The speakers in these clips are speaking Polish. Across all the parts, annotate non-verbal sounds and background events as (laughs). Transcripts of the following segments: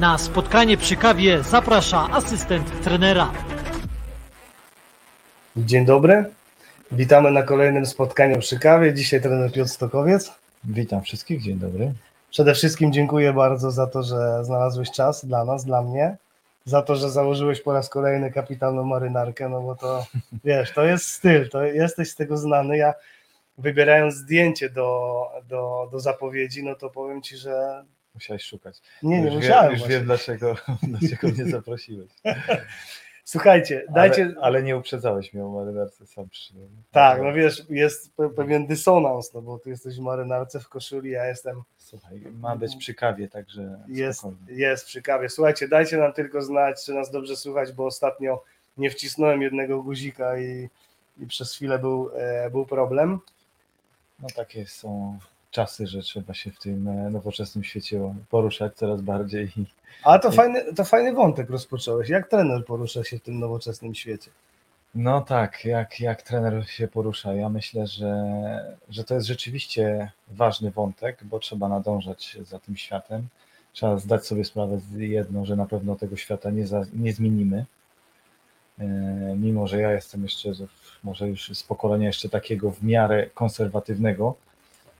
Na spotkanie przy kawie zaprasza asystent trenera. Dzień dobry. Witamy na kolejnym spotkaniu przy kawie. Dzisiaj trener Piotr Stokowiec. Witam wszystkich, dzień dobry. Przede wszystkim dziękuję bardzo za to, że znalazłeś czas dla nas, dla mnie, za to, że założyłeś po raz kolejny kapitalną marynarkę, no bo to (laughs) wiesz, to jest styl, to jesteś z tego znany. Ja wybierając zdjęcie do, do, do zapowiedzi, no to powiem ci, że Musiałeś szukać. nie, nie już musiałem. Wiem, już właśnie. wiem, dlaczego, (laughs) dlaczego mnie zaprosiłeś. (laughs) Słuchajcie, dajcie. Ale, ale nie uprzedzałeś mnie o marynarce, sam przyszedłem. Tak, no wiesz, jest pe- pewien dysonans, no bo ty jesteś w marynarce w koszuli, ja jestem Słuchaj, ma być przy kawie, także jest, spokojnie. jest przy kawie. Słuchajcie, dajcie nam tylko znać, czy nas dobrze słychać, bo ostatnio nie wcisnąłem jednego guzika i, i przez chwilę był, e, był problem. No takie są czasy, że trzeba się w tym e, nowoczesnym świecie poruszać coraz bardziej. Ale to fajny, to fajny wątek rozpocząłeś. Jak trener porusza się w tym nowoczesnym świecie? No tak, jak, jak trener się porusza. Ja myślę, że, że to jest rzeczywiście ważny wątek, bo trzeba nadążać za tym światem. Trzeba zdać sobie sprawę z jedno, że na pewno tego świata nie, za, nie zmienimy. E, Mimo, że ja jestem jeszcze może już z pokolenia jeszcze takiego w miarę konserwatywnego,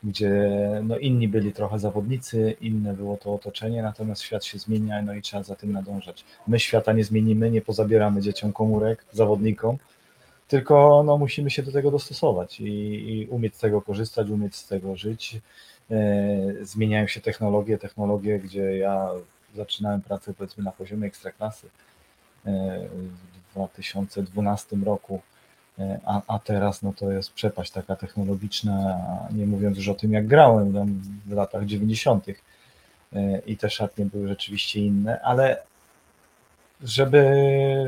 gdzie no inni byli trochę zawodnicy, inne było to otoczenie, natomiast świat się zmienia, no i trzeba za tym nadążać. My świata nie zmienimy, nie pozabieramy dzieciom komórek, zawodnikom, tylko no, musimy się do tego dostosować i, i umieć z tego korzystać, umieć z tego żyć. E, zmieniają się technologie, technologie, gdzie ja zaczynałem pracę powiedzmy na poziomie ekstraklasy e, w 2012 roku, a, a teraz no to jest przepaść taka technologiczna, nie mówiąc już o tym jak grałem tam w latach 90. e, i te szatnie były rzeczywiście inne, ale żeby,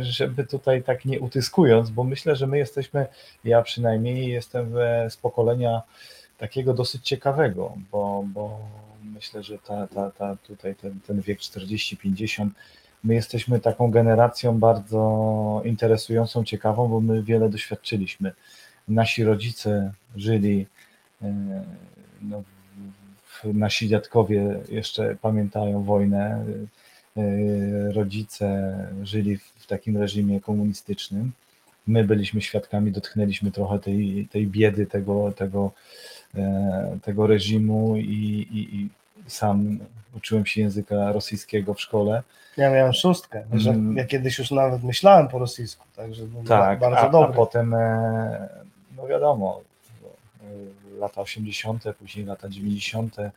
żeby tutaj tak nie utyskując, bo myślę, że my jesteśmy, ja przynajmniej jestem e, z pokolenia takiego dosyć ciekawego, bo, bo myślę, że ta, ta, ta tutaj ten, ten wiek 40-50, my jesteśmy taką generacją bardzo interesującą, ciekawą, bo my wiele doświadczyliśmy. Nasi rodzice żyli, e, no, nasi dziadkowie jeszcze pamiętają wojnę, e, rodzice żyli w takim reżimie komunistycznym. My byliśmy świadkami, dotknęliśmy trochę tej, tej biedy tego, tego, e, tego reżimu i, i, i sam uczyłem się języka rosyjskiego w szkole. Ja miałem szóstkę, że Mm. ja kiedyś już nawet myślałem po rosyjsku, także Tak, bardzo a, a dobry. potem, e, no wiadomo, lata 80., później lata 90., e,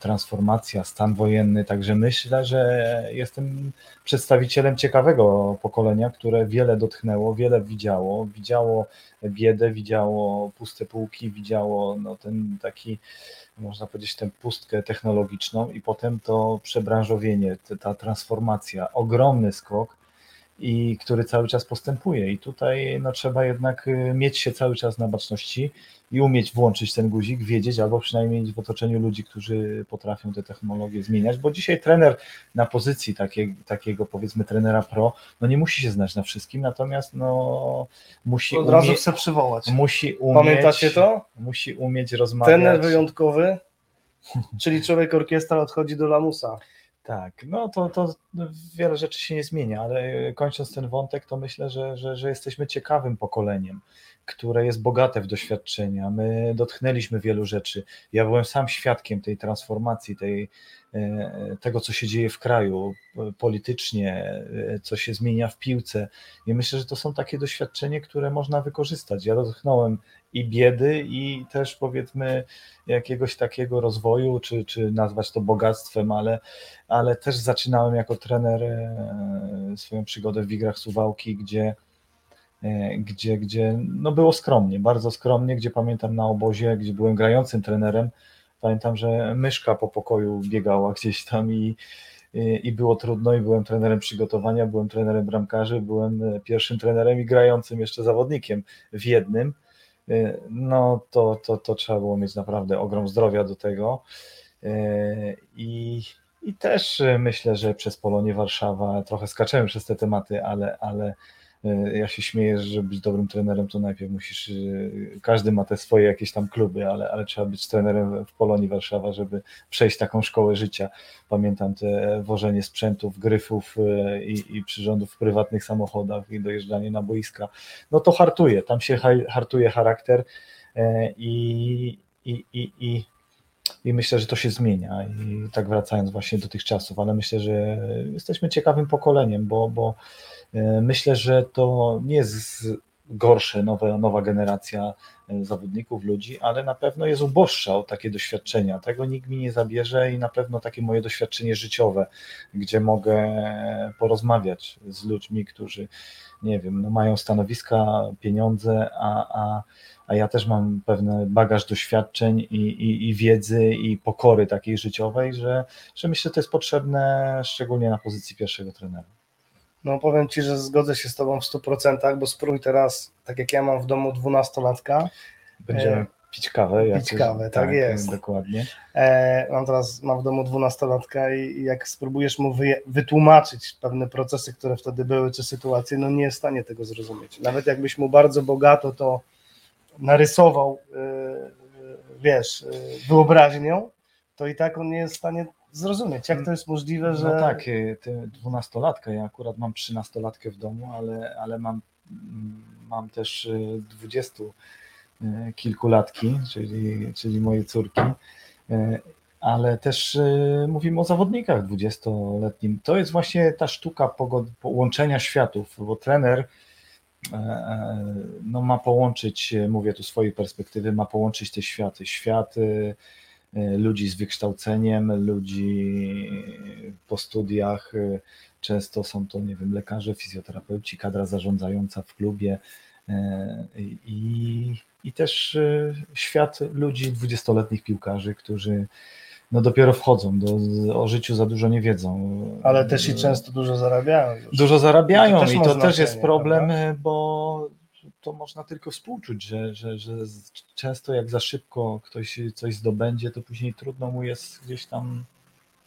transformacja, stan wojenny, także myślę, że jestem przedstawicielem ciekawego pokolenia, które wiele dotknęło, wiele widziało, widziało biedę, widziało puste półki, widziało no, ten taki, można powiedzieć, tę pustkę technologiczną i potem to przebranżowienie, ta transformacja, ogromny skok, i który cały czas postępuje. I tutaj no, trzeba jednak y, mieć się cały czas na baczności i umieć włączyć ten guzik, wiedzieć, albo przynajmniej mieć w otoczeniu ludzi, którzy potrafią te technologie zmieniać, bo dzisiaj trener na pozycji takiej, takiego powiedzmy trenera pro, no nie musi się znać na wszystkim, natomiast no musi Od razu chcę przywołać. musi umieć, Pamiętacie to? Musi umieć rozmawiać. Trener wyjątkowy, czyli człowiek orkiestra odchodzi do lamusa. Tak, no to, to wiele rzeczy się nie zmienia, ale kończąc ten wątek, to myślę, że, że, że jesteśmy ciekawym pokoleniem, które jest bogate w doświadczenia. My dotknęliśmy wielu rzeczy. Ja byłem sam świadkiem tej transformacji, tej, e, tego, co się dzieje w kraju politycznie, e, co się zmienia w piłce. I myślę, że to są takie doświadczenia, które można wykorzystać. Ja dotknąłem i biedy, i też powiedzmy jakiegoś takiego rozwoju, czy, czy nazwać to bogactwem, ale ale też zaczynałem jako trener e, swoją przygodę w Wigrach Suwałki, gdzie, gdzie, gdzie no było skromnie, bardzo skromnie, gdzie pamiętam na obozie, gdzie byłem grającym trenerem, pamiętam, że myszka po pokoju biegała gdzieś tam i, i i było trudno i byłem trenerem przygotowania, byłem trenerem bramkarzy, byłem e, pierwszym trenerem i grającym jeszcze zawodnikiem w jednym. E, No to, to, to trzeba było mieć naprawdę ogrom zdrowia do tego. E, I, i też e, myślę, że przez Polonię Warszawa, trochę skaczemy przez te tematy, ale, ale, E, ja się śmieję, że żeby być dobrym trenerem, to najpierw musisz, e, każdy ma te swoje jakieś tam kluby, ale, ale trzeba być trenerem w Polonii Warszawa, żeby przejść taką szkołę życia. Pamiętam te wożenie sprzętów, gryfów e, i, i przyrządów w prywatnych samochodach i dojeżdżanie na boiska. No to hartuje, tam się hartuje charakter i, i, i, i i myślę, że to się zmienia. I tak wracając właśnie do tych czasów, ale myślę, że jesteśmy ciekawym pokoleniem, bo, bo E, myślę, że to nie jest gorsze, nowa generacja e, zawodników, ludzi, ale na pewno jest uboższa o takie doświadczenia. Tego nikt mi nie zabierze i na pewno takie moje doświadczenie życiowe, gdzie mogę porozmawiać z ludźmi, którzy, nie wiem, no mają stanowiska, pieniądze, a, a, a ja też mam pewien bagaż doświadczeń i, i, i wiedzy i pokory takiej życiowej, że, że myślę, że to jest potrzebne szczególnie na pozycji pierwszego trenera. No powiem Ci, że zgodzę się z Tobą w 100%, bo spróbuj teraz, tak jak ja mam w domu dwunastolatka. Będziemy e, pić kawę. Pić kawę, tak, tak, jest. Dokładnie. E, mam teraz, mam w domu dwunastolatka i, i jak spróbujesz mu wy, wytłumaczyć pewne procesy, które wtedy były, czy sytuacje, no nie jest w stanie tego zrozumieć. Nawet jakbyś mu bardzo bogato to narysował, e, wiesz, e, wyobraźnią, to i tak on nie jest w stanie zrozumieć, jak to jest możliwe, no że... No tak, y, ty dwunastolatka, ja akurat mam trzynastolatkę w domu, ale, ale mam, mam też y, dwudziestu y, kilkulatki, czyli, czyli moje córki, ale też mówimy o zawodnikach dwudziestoletnim. To jest właśnie ta sztuka połączenia światów, bo trener no, ma połączyć, mówię tu swojej perspektywy, ma połączyć te światy, światy E, ludzi z wykształceniem, ludzi po studiach. E, często są to, nie wiem, lekarze, fizjoterapeuci, kadra zarządzająca w klubie e, i, i też świat ludzi, dwudziestoletnich piłkarzy, którzy no dopiero wchodzą, do, o życiu za dużo nie wiedzą. Ale też i często dużo zarabiają. Już. Dużo zarabiają i to, i to też jest problem, prawda? bo to można tylko współczuć, że, że, że często jak za szybko ktoś coś zdobędzie, to później trudno mu jest gdzieś tam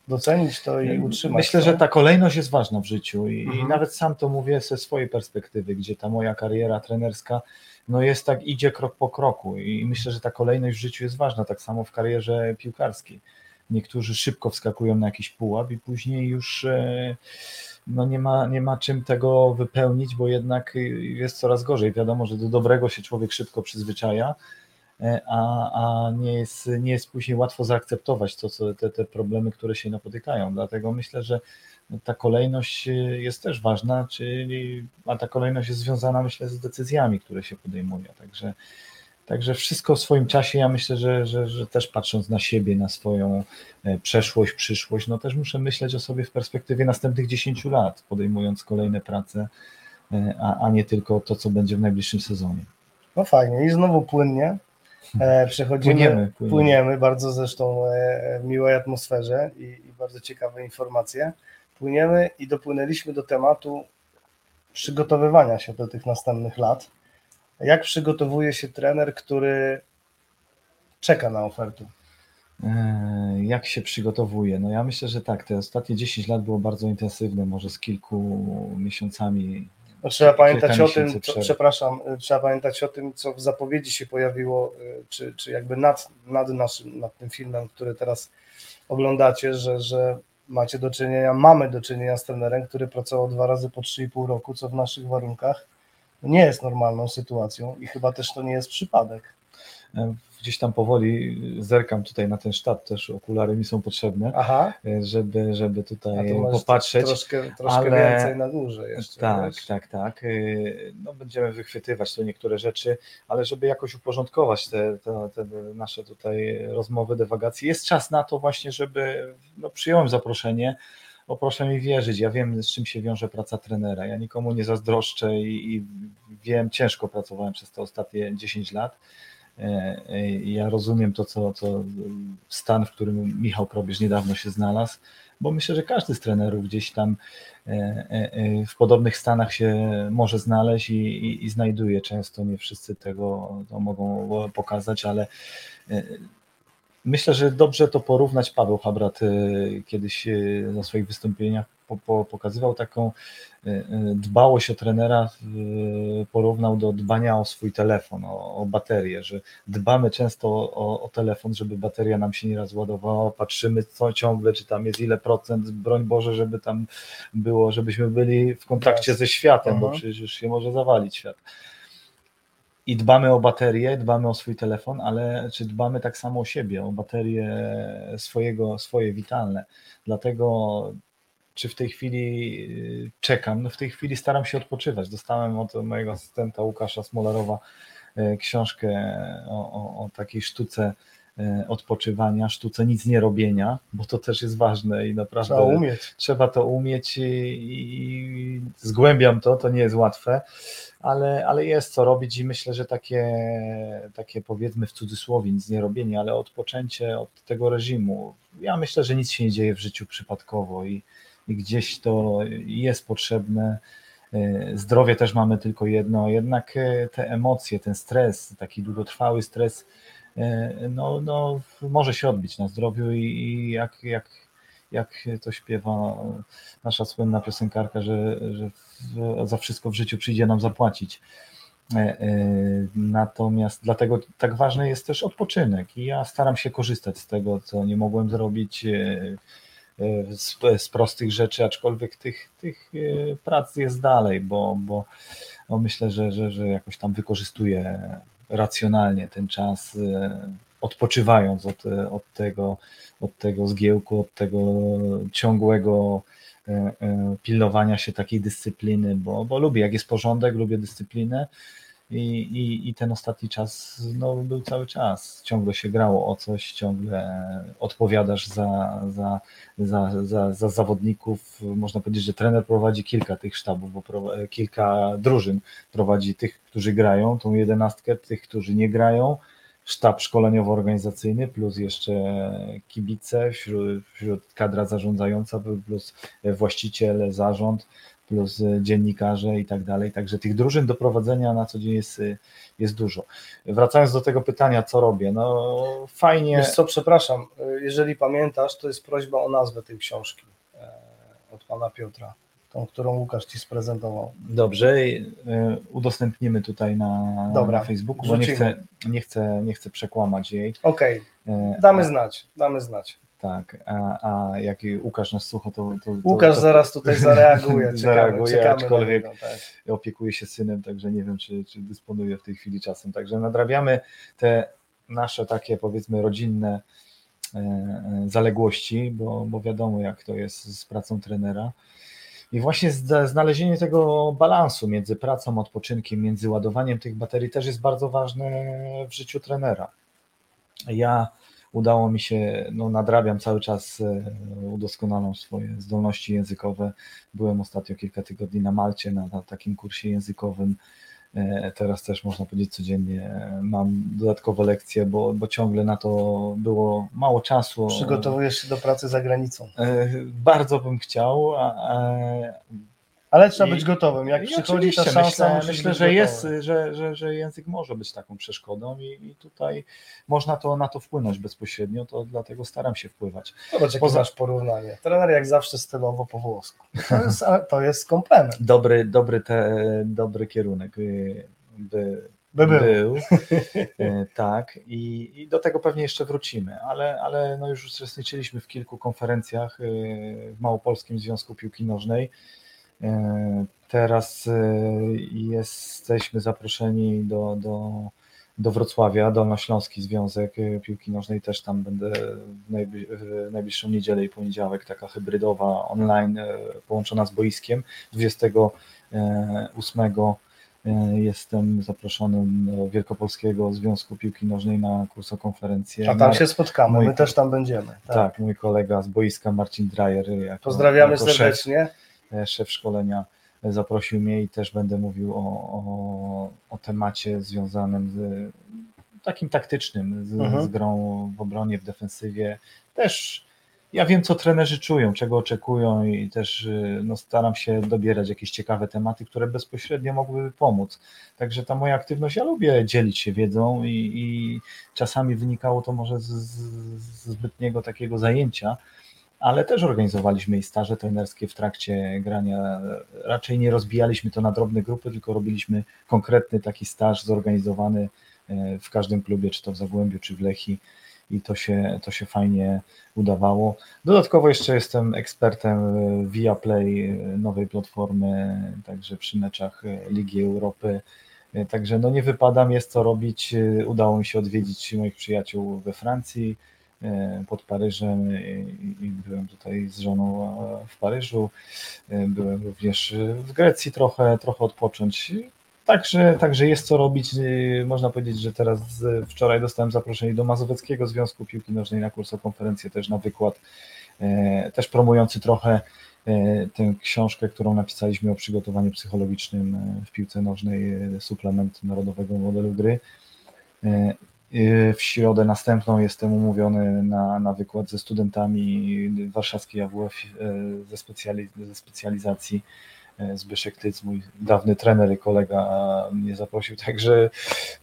docenić to i utrzymać. Myślę, to. że ta kolejność jest ważna w życiu i, mhm. i, nawet sam to mówię ze swojej perspektywy, gdzie ta moja kariera trenerska no jest tak, idzie krok po kroku i myślę, że ta kolejność w życiu jest ważna, tak samo w karierze piłkarskiej. Niektórzy szybko wskakują na jakiś pułap i później już e, no nie, ma, nie ma czym tego wypełnić, bo jednak jest coraz gorzej. Wiadomo, że do dobrego się człowiek szybko przyzwyczaja, e, a, a nie, jest, nie jest później łatwo zaakceptować to, co, te, te problemy, które się napotykają. Dlatego myślę, że ta kolejność jest też ważna, czyli, a ta kolejność jest związana, myślę, z decyzjami, które się podejmuje. Także Także wszystko w swoim czasie, ja myślę, że, że, że też patrząc na siebie, na swoją e, przeszłość, przyszłość, no też muszę myśleć o sobie w perspektywie następnych 10 lat, podejmując kolejne prace, e, a, a nie tylko to, co będzie w najbliższym sezonie. No fajnie i znowu płynnie e, przechodzimy, płyniemy, płyniemy. płyniemy bardzo zresztą w miłej atmosferze i, i bardzo ciekawe informacje. Płyniemy i dopłynęliśmy do tematu przygotowywania się do tych następnych lat. Jak przygotowuje się trener, który czeka na ofertę? E, jak się przygotowuje? No ja myślę, że tak, te ostatnie 10 lat było bardzo intensywne, może z kilku miesiącami. No, trzeba pamiętać o tym, co, przepraszam, trzeba pamiętać o tym, co w zapowiedzi się pojawiło, e, czy, czy jakby nad, nad, naszym, nad tym filmem, który teraz oglądacie, że, że macie do czynienia, mamy do czynienia z trenerem, który pracował dwa razy po 3,5 roku, co w naszych warunkach nie jest normalną sytuacją i chyba też to nie jest przypadek. E, gdzieś tam powoli zerkam tutaj na ten sztab, też okulary mi są potrzebne, Aha. E, żeby, żeby tutaj popatrzeć. Troszkę, troszkę ale... więcej na górze jeszcze. Tak, wiesz? tak, tak. E, no, będziemy wychwytywać tu niektóre rzeczy, ale żeby jakoś uporządkować te, te, te nasze tutaj rozmowy, dewagacje, jest czas na to właśnie, żeby no, przyjąłem zaproszenie, bo proszę mi wierzyć, ja wiem z czym się wiąże praca trenera, ja nikomu nie zazdroszczę i, i wiem, ciężko pracowałem przez te ostatnie 10 lat, e, e, ja rozumiem to, co, co stan, w którym Michał Probierz niedawno się znalazł, bo myślę, że każdy z trenerów gdzieś tam e, w podobnych stanach się może znaleźć i, i, i znajduje. Często nie wszyscy tego mogą pokazać, ale Myślę, że dobrze to porównać. Paweł Habrat y, kiedyś y, na swoich wystąpieniach po, po, pokazywał taką y, dbałość o trenera, porównał do dbania o swój telefon, o, o baterię, że dbamy często o, o, telefon, żeby bateria nam się nie rozładowała, patrzymy co ciągle, czy tam jest ile procent, broń Boże, żeby tam było, żebyśmy byli w kontakcie ze światem, bo Mhm. przecież się może zawalić świat i dbamy o baterię, dbamy o swój telefon, ale czy dbamy tak samo o siebie, o baterię swojego, swoje witalne. Dlatego czy w tej chwili y, czekam, no w tej chwili staram się odpoczywać. Dostałem od mojego asystenta Łukasza Smolarowa y, książkę o, o, o takiej sztuce odpoczywania, sztuce nic nie robienia, bo to też jest ważne i naprawdę Trzeba umieć. trzeba to umieć i, i zgłębiam to, to nie jest łatwe, ale, ale jest co robić i myślę, że takie, takie powiedzmy w cudzysłowie nic nie robienie, ale odpoczęcie od tego reżimu. Ja myślę, że nic się nie dzieje w życiu przypadkowo i, i gdzieś to jest potrzebne. E, Zdrowie też mamy tylko jedno, jednak e, te emocje, ten stres, taki długotrwały stres, e, no, no, może się odbić na zdrowiu i, i jak, jak, jak to śpiewa nasza słynna piosenkarka, że, że w, za wszystko w życiu przyjdzie nam zapłacić. E, e, Natomiast dlatego tak ważny jest też odpoczynek i ja staram się korzystać z tego, co nie mogłem zrobić e, e, z, z prostych rzeczy, aczkolwiek tych, tych e, prac jest dalej, bo, bo no myślę, że, że, że jakoś tam wykorzystuję racjonalnie ten czas, e, odpoczywając od, od, tego, od tego zgiełku, od tego ciągłego e, e, pilnowania się takiej dyscypliny, bo, bo lubię, jak jest porządek, lubię dyscyplinę i, i, i ten ostatni czas no, był cały czas. Ciągle się grało o coś, ciągle odpowiadasz za, za, za, za, za zawodników. Można powiedzieć, że trener prowadzi kilka tych sztabów, bo kilka drużyn prowadzi tych, którzy grają, tą jedenastkę, tych, którzy nie grają sztab szkoleniowo-organizacyjny, plus jeszcze kibice, wśród, wśród kadra zarządzająca, plus właściciel, zarząd, plus dziennikarze i tak dalej. Także tych drużyn do prowadzenia na co dzień jest, jest dużo. Wracając do tego pytania, co robię, no fajnie. Wiesz co, przepraszam, jeżeli pamiętasz, to jest prośba o nazwę tej książki od pana Piotra, tą, którą Łukasz ci sprezentował. Dobrze, udostępnimy tutaj na, Dobra, na Facebooku, bo nie chcę, nie, chcę, nie chcę przekłamać jej. Okej, E, damy znać, damy znać. Tak, a, a jak Łukasz nas słucha, to. to, to Łukasz to, zaraz tutaj zareaguje, (laughs) czekamy, Zareaguje, czekamy aczkolwiek- niego, tak. opiekuje się synem, także nie wiem, czy, czy dysponuje w tej chwili czasem. Także nadrabiamy te nasze takie powiedzmy rodzinne e, e, zaległości, bo, bo wiadomo jak to jest z pracą trenera. I właśnie znalezienie tego balansu między pracą, odpoczynkiem, między ładowaniem tych baterii też jest bardzo ważne w życiu trenera. Ja udało mi się, no nadrabiam cały czas, e, udoskonalam swoje zdolności językowe. Byłem ostatnio kilka tygodni na Malcie na, na takim kursie językowym. E, Teraz też można powiedzieć codziennie e, mam dodatkowe lekcje, bo, bo ciągle na to było mało czasu. Przygotowujesz się do pracy za granicą. Bardzo bym chciał, a, a, Ale trzeba I- być gotowym. Jak przychodzi ta szansa, myślę, myślę że gotowy. jest, że, że, że język może być taką przeszkodą i, i tutaj można to na to wpłynąć bezpośrednio, to dlatego staram się wpływać. Zobacz, jakie Poza- masz porównanie. Trener jak zawsze stylowo po włosku. To jest, to jest komplement. Dobry, dobry, te, dobry kierunek y, by, By był. był. E, (laughs) tak, i, i do tego pewnie jeszcze wrócimy, ale, ale no już uczestniczyliśmy w kilku konferencjach y, w Małopolskim Związku Piłki Nożnej. E, Teraz y, jesteśmy zaproszeni do, do, do Wrocławia, Dolnośląski Związek y, Piłki Nożnej, też tam będę w, najbli- w najbliższą niedzielę i poniedziałek, taka hybrydowa online połączona z boiskiem. 28 E, Jestem zaproszony do Wielkopolskiego Związku Piłki Nożnej na kursokonferencję. A tam się spotkamy, mój- my też tam będziemy. Tak. Tak, mój kolega z boiska Marcin Drajer. Pozdrawiamy szef, serdecznie. e, szef szkolenia e, zaprosił mnie i też będę mówił o, o, o temacie związanym z takim taktycznym, z, Mhm. z grą w obronie, w defensywie. Też ja wiem, co trenerzy czują, czego oczekują i też y, no, staram się dobierać jakieś ciekawe tematy, które bezpośrednio mogłyby pomóc. Także ta moja aktywność, ja lubię dzielić się wiedzą i, i czasami wynikało to może z, z zbytniego takiego zajęcia, ale też organizowaliśmy i staże trenerskie w trakcie grania. Raczej nie rozbijaliśmy to na drobne grupy, tylko robiliśmy konkretny taki staż zorganizowany e, w każdym klubie, czy to w Zagłębiu, czy w Lechi i to się, to się fajnie udawało. Dodatkowo jeszcze jestem ekspertem via Play nowej platformy, także przy meczach Ligi Europy. Także no nie wypadam, jest co robić. Udało mi się odwiedzić moich przyjaciół we Francji, pod Paryżem i byłem tutaj z żoną w Paryżu. Byłem również w Grecji trochę, trochę odpocząć. Także, także jest co robić. Można powiedzieć, że teraz wczoraj dostałem zaproszenie do Mazowieckiego Związku Piłki Nożnej na kursokonferencję, też na wykład, e, też promujący trochę e, tę książkę, którą napisaliśmy o przygotowaniu psychologicznym e, w piłce nożnej, suplement narodowego modelu gry. W środę następną jestem umówiony na, na wykład ze studentami warszawskiej AWF ze, specjali, ze specjalizacji E, Zbyszek Tyc, mój dawny trener i kolega mnie zaprosił, (laughs) także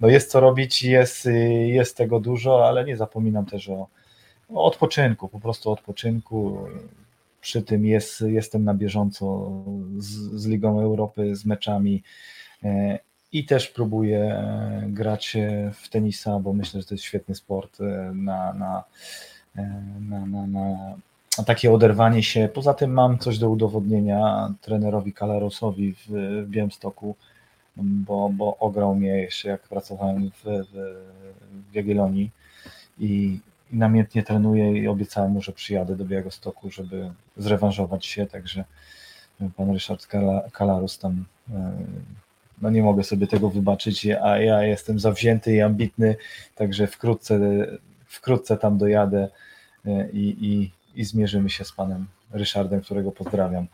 no jest co robić, jest, jest tego dużo, ale nie zapominam też o, o odpoczynku, po prostu odpoczynku. Przy tym jest, jestem na bieżąco z, z Ligą Europy, z meczami i też próbuję e, grać w tenisa, bo myślę, że to jest świetny sport na, na, na, na, na takie oderwanie się. Poza tym mam coś do udowodnienia trenerowi Kalarosowi w, Białymstoku, bo, bo ograł mnie jeszcze jak pracowałem w, w, w Jagiellonii i, i namiętnie trenuję i obiecałem mu, że przyjadę do Białegostoku, żeby zrewanżować się, także pan Ryszard Kalarus tam e, no nie mogę sobie tego wybaczyć, a ja jestem zawzięty i ambitny, także wkrótce, wkrótce tam dojadę e, i, i, i zmierzymy się z panem Ryszardem, którego pozdrawiam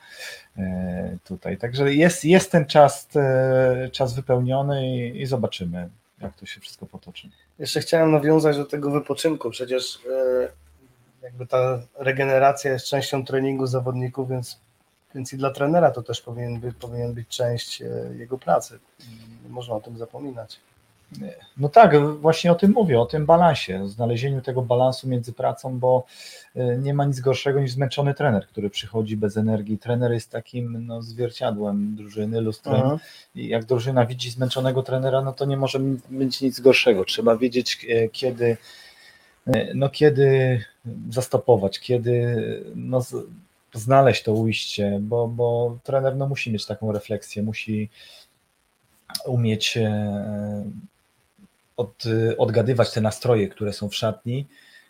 e, tutaj. Także jest, jest ten czas, e, czas wypełniony i, i zobaczymy, jak to się wszystko potoczy. Jeszcze chciałem nawiązać do tego wypoczynku. Przecież jakby ta regeneracja jest częścią treningu zawodników, więc, więc i dla trenera to też powinien być, powinien być część jego pracy. Nie można o tym zapominać. No tak, właśnie o tym mówię, o tym balansie, znalezieniu tego balansu między pracą, bo y, nie ma nic gorszego niż zmęczony trener, który przychodzi bez energii. Trener jest takim no, zwierciadłem drużyny, lustrem. Mhm. I jak drużyna widzi zmęczonego trenera, no to nie może być nic gorszego. Trzeba wiedzieć, e, kiedy, e, no, kiedy zastopować, kiedy no, znaleźć to ujście, bo, bo trener no, musi mieć taką refleksję, musi umieć e, od, odgadywać te nastroje, które są w szatni,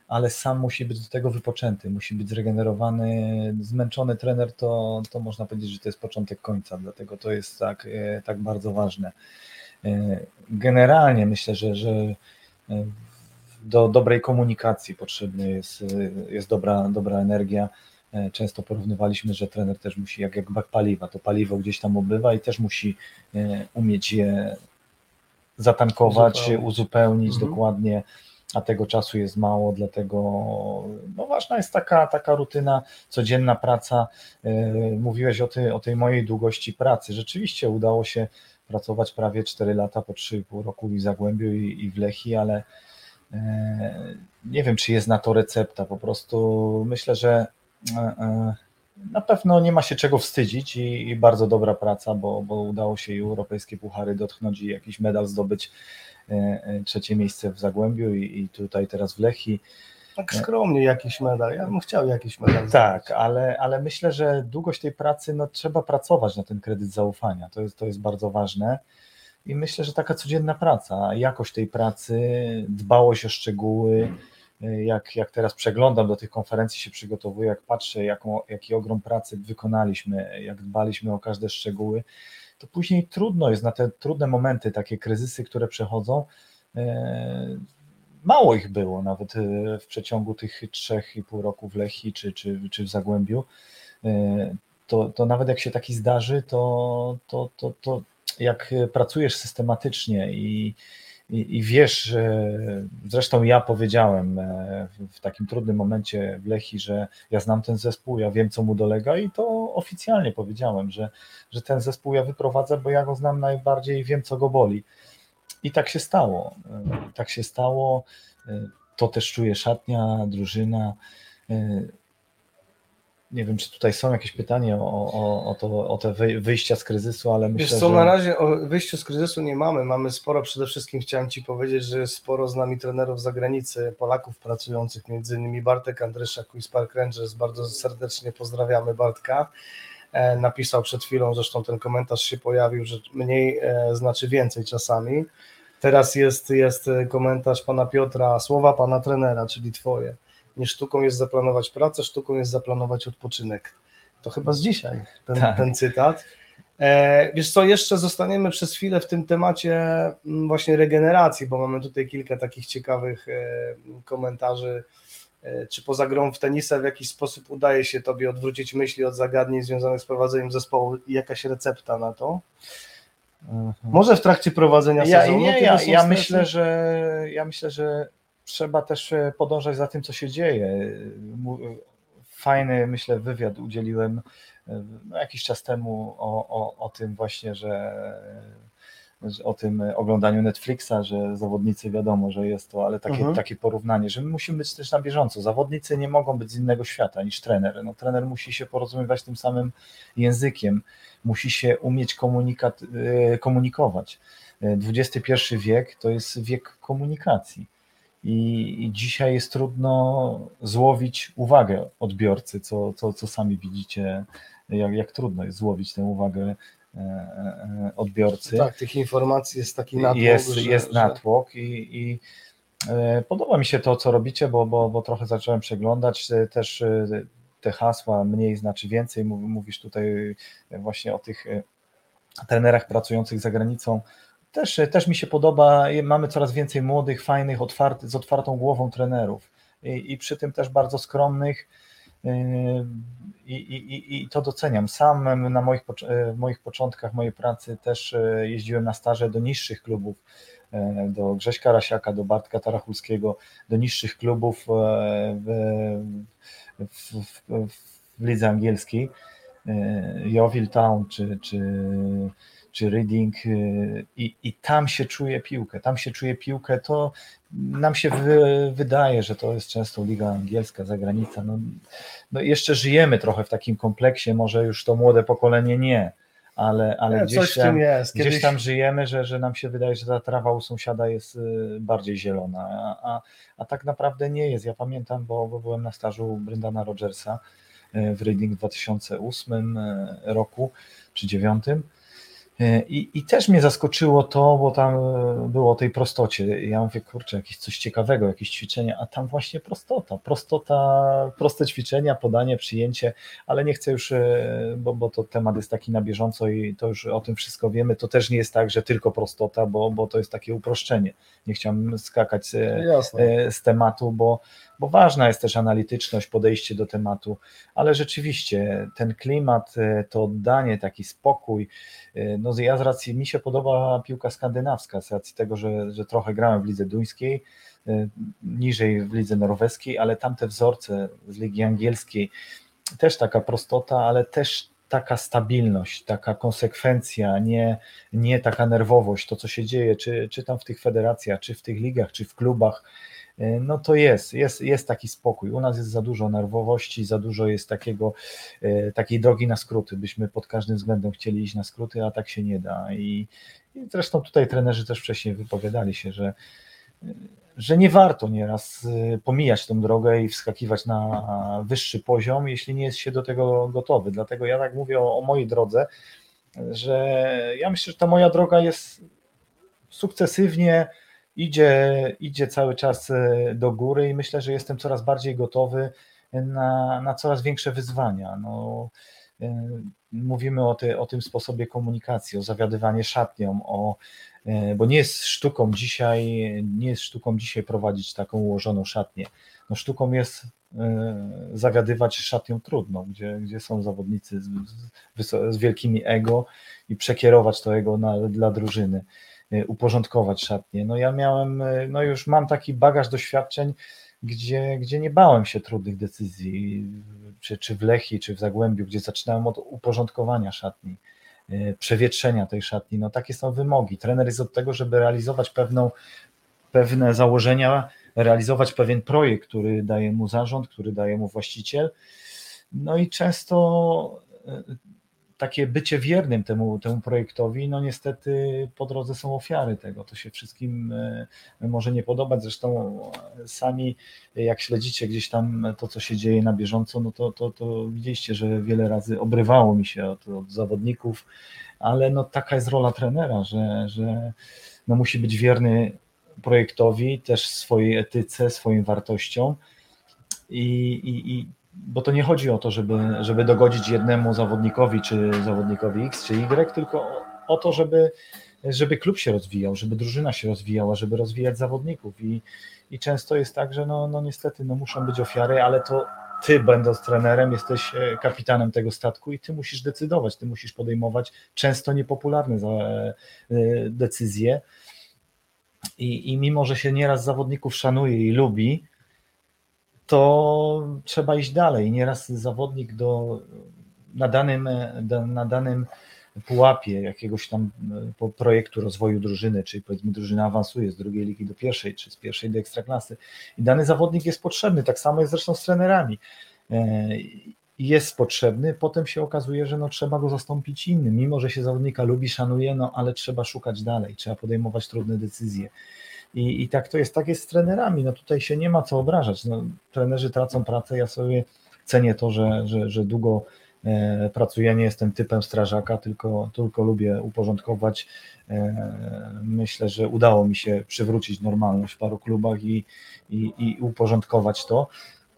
ale sam musi być do tego wypoczęty, musi być zregenerowany. Zmęczony trener to, to można powiedzieć, że to jest początek końca, dlatego to jest tak, e, tak bardzo ważne. E, generalnie myślę, że, że do dobrej komunikacji potrzebna jest, jest dobra, dobra energia. Często porównywaliśmy, że trener też musi, jak, jak bak paliwa, to paliwo gdzieś tam obywa i też musi umieć je zatankować, uzupełnić, uzupełnić mhm. dokładnie, a tego czasu jest mało, dlatego no, ważna jest taka, taka rutyna, codzienna praca. E, mówiłeś o tej, o tej mojej długości pracy. Rzeczywiście udało się pracować prawie 4 lata po 3,5 roku w Zagłębiu i, i w Lechi, ale e, nie wiem, czy jest na to recepta. Po prostu myślę, że e, na pewno nie ma się czego wstydzić i, i bardzo dobra praca, bo, bo, udało się i europejskie puchary dotknąć i jakiś medal zdobyć. E, e, trzecie miejsce w Zagłębiu i, i tutaj teraz w Lechi. Tak skromnie jakiś medal. Ja bym chciał jakiś medal. Tak, ale, ale myślę, że długość tej pracy, no trzeba pracować na ten kredyt zaufania. To jest, to jest bardzo ważne. I myślę, że taka codzienna praca, jakość tej pracy, dbałość o szczegóły, jak, jak teraz przeglądam do tych konferencji, się przygotowuję, jak patrzę, jaką, jaki ogrom pracy wykonaliśmy, jak dbaliśmy o każde szczegóły, to później trudno jest na te trudne momenty, takie kryzysy, które przechodzą. E, mało ich było nawet e, w przeciągu tych trzech i pół roku w Lechi czy, czy, czy w Zagłębiu. E, to, to nawet jak się taki zdarzy, to, to, to, to jak pracujesz systematycznie i, i, i wiesz, zresztą ja powiedziałem e, w takim trudnym momencie w Lechi, że ja znam ten zespół, ja wiem, co mu dolega i to oficjalnie powiedziałem, że, że ten zespół ja wyprowadzę, bo ja go znam najbardziej i wiem, co go boli. I tak się stało. E, tak się stało. E, to też czuje szatnia, drużyna. Nie wiem, czy tutaj są jakieś pytania o, o, o, to, o te wyjścia z kryzysu, ale myślę, Wiesz co, że... na razie o wyjściu z kryzysu nie mamy. Mamy sporo, przede wszystkim chciałem Ci powiedzieć, że jest sporo z nami trenerów z zagranicy, Polaków pracujących, między innymi Bartek Andryszak i Park Rangers. Bardzo serdecznie pozdrawiamy Bartka. E, napisał przed chwilą, zresztą ten komentarz się pojawił, że mniej e, znaczy więcej czasami. Teraz jest, jest komentarz pana Piotra, słowa pana trenera, czyli twoje. Nie sztuką jest zaplanować pracę, sztuką jest zaplanować odpoczynek. To chyba z dzisiaj ten, Tak. ten cytat. E, wiesz co, jeszcze zostaniemy przez chwilę w tym temacie mm, właśnie regeneracji, bo mamy tutaj kilka takich ciekawych e, komentarzy. E, czy poza grą w tenisa w jakiś sposób udaje się Tobie odwrócić myśli od zagadnień związanych z prowadzeniem zespołu i jakaś recepta na to? Mhm. Może w trakcie prowadzenia Ja, sezonu? nie, ja, ja, myślę, że, ja myślę, że trzeba też e, podążać za tym, co się dzieje. Fajny, myślę, wywiad udzieliłem e, no, jakiś czas temu o, o, o tym właśnie, że, że o tym oglądaniu Netflixa, że zawodnicy wiadomo, że jest to, ale takie, Mhm. takie porównanie, że my musimy być też na bieżąco. Zawodnicy nie mogą być z innego świata niż trener. No, trener musi się porozumiewać tym samym językiem, musi się umieć komunikat, e, komunikować. XXI wiek to jest wiek komunikacji. I, I dzisiaj jest trudno złowić uwagę odbiorcy, co, co, co sami widzicie, jak, jak trudno jest złowić tę uwagę e, e, odbiorcy. Tak, tych informacji jest taki natłok, jest, że, jest że... natłok i, i e, podoba mi się to, co robicie, bo, bo, bo trochę zacząłem przeglądać też te hasła, mniej znaczy więcej, Mów- mówisz tutaj właśnie o tych trenerach pracujących za granicą. Też, też mi się podoba, mamy coraz więcej młodych, fajnych, otwarty, z otwartą głową trenerów i, i przy tym też bardzo skromnych yy, i, i, i- to doceniam. Sam na moich, moich początkach mojej pracy też e, jeździłem na staże do niższych klubów, e, do Grześka Rasiaka, do Bartka Tarachulskiego, do niższych klubów w, w, w, w lidze angielskiej, Yeovil Town czy, czy, czy Reading e, i, i tam się czuje piłkę, tam się czuje piłkę, to nam się wy, wydaje, że to jest często liga angielska, zagranica, no, no jeszcze żyjemy trochę w takim kompleksie, może już to młode pokolenie nie, ale, ale Nie, gdzieś, tam, jest. gdzieś Kiedyś- tam żyjemy, że, że nam się wydaje, że ta trawa u sąsiada jest y, bardziej zielona, a, a, a tak naprawdę nie jest. Ja pamiętam, bo, bo byłem na stażu Bryndana Rogersa y, w Reading w 2008 y, roku czy 2009 i, I też mnie zaskoczyło to, bo tam e, było o tej prostocie. Ja mówię, kurczę, jakieś coś ciekawego, jakieś ćwiczenia, a tam właśnie prostota. Prostota, proste ćwiczenia, podanie, przyjęcie, ale nie chcę już, e, bo, bo to temat jest taki na bieżąco i to już o tym wszystko wiemy. To też nie jest tak, że tylko prostota, bo, bo to jest takie uproszczenie. Nie chciałem skakać e, Jasne. e, z tematu, bo, bo ważna jest też analityczność, podejście do tematu, ale rzeczywiście ten klimat, e, to oddanie, taki spokój, e, no ja z racji, mi się podoba piłka skandynawska, z racji tego, że, że trochę grałem w lidze duńskiej, e, niżej w lidze norweskiej, ale tamte wzorce z ligi angielskiej, też taka prostota, ale też taka stabilność, taka konsekwencja, nie, nie taka nerwowość, to co się dzieje, czy, czy tam w tych federacjach, czy w tych ligach, czy w klubach, no to jest, jest, jest taki spokój. U nas jest za dużo nerwowości, za dużo jest takiego, e, takiej drogi na skróty. Byśmy pod każdym względem chcieli iść na skróty, a tak się nie da. I, i zresztą tutaj trenerzy też wcześniej wypowiadali się, że, że nie warto nieraz e, pomijać tą drogę i wskakiwać na wyższy poziom, jeśli nie jest się do tego gotowy. Dlatego ja tak mówię o, o mojej drodze, że ja myślę, że ta moja droga jest sukcesywnie idzie, idzie cały czas e, do góry i myślę, że jestem coraz bardziej gotowy na, na coraz większe wyzwania. No, e, mówimy o, o tym sposobie komunikacji, o zawiadywanie szatnią, o, e, bo nie jest sztuką dzisiaj, nie jest sztuką dzisiaj prowadzić taką ułożoną szatnię. No, sztuką jest zawiadywać szatnią trudną, gdzie, gdzie są zawodnicy z, z, z wielkimi ego i przekierować to ego na, dla drużyny uporządkować szatnię. No ja miałem, no już mam taki bagaż doświadczeń, gdzie, gdzie nie bałem się trudnych decyzji, czy, czy w Lechii, czy w Zagłębiu, gdzie zaczynałem od uporządkowania szatni, przewietrzenia tej szatni. No takie są wymogi. Trener jest od tego, żeby realizować pewną, pewne założenia, realizować pewien projekt, który daje mu zarząd, który daje mu właściciel. No i często takie bycie wiernym temu, temu projektowi, no niestety po drodze są ofiary tego. To się wszystkim e, może nie podobać. Zresztą sami, jak śledzicie gdzieś tam to, co się dzieje na bieżąco, no to, to, to widzieliście, że wiele razy obrywało mi się od, od zawodników, ale no taka jest rola trenera, że, że no musi być wierny projektowi, też swojej etyce, swoim wartościom. I, i, i bo to nie chodzi o to, żeby, żeby dogodzić jednemu zawodnikowi, czy zawodnikowi X, czy Y, tylko o to, żeby, żeby klub się rozwijał, żeby drużyna się rozwijała, żeby rozwijać zawodników. I, i często jest tak, że no, no niestety no muszą być ofiary, ale to ty, będąc trenerem, jesteś e, kapitanem tego statku i ty musisz decydować, ty musisz podejmować często niepopularne e, decyzje. I, I mimo, że się nieraz zawodników szanuje i lubi, to trzeba iść dalej. Nieraz zawodnik do, na, danym, na danym pułapie jakiegoś tam e, projektu rozwoju drużyny, czyli powiedzmy drużyna awansuje z drugiej ligi do pierwszej, czy z pierwszej do ekstraklasy i dany zawodnik jest potrzebny, tak samo jest zresztą z trenerami. E, jest potrzebny, potem się okazuje, że no, trzeba go zastąpić innym, mimo że się zawodnika lubi, szanuje, no ale trzeba szukać dalej, trzeba podejmować trudne decyzje. I, I tak to jest, tak jest z trenerami. No tutaj się nie ma co obrażać. No, trenerzy tracą pracę. Ja sobie cenię to, że, że, że długo e, pracuję. Nie jestem typem strażaka, tylko, tylko lubię uporządkować. E, myślę, że udało mi się przywrócić normalność w paru klubach i, i, i uporządkować to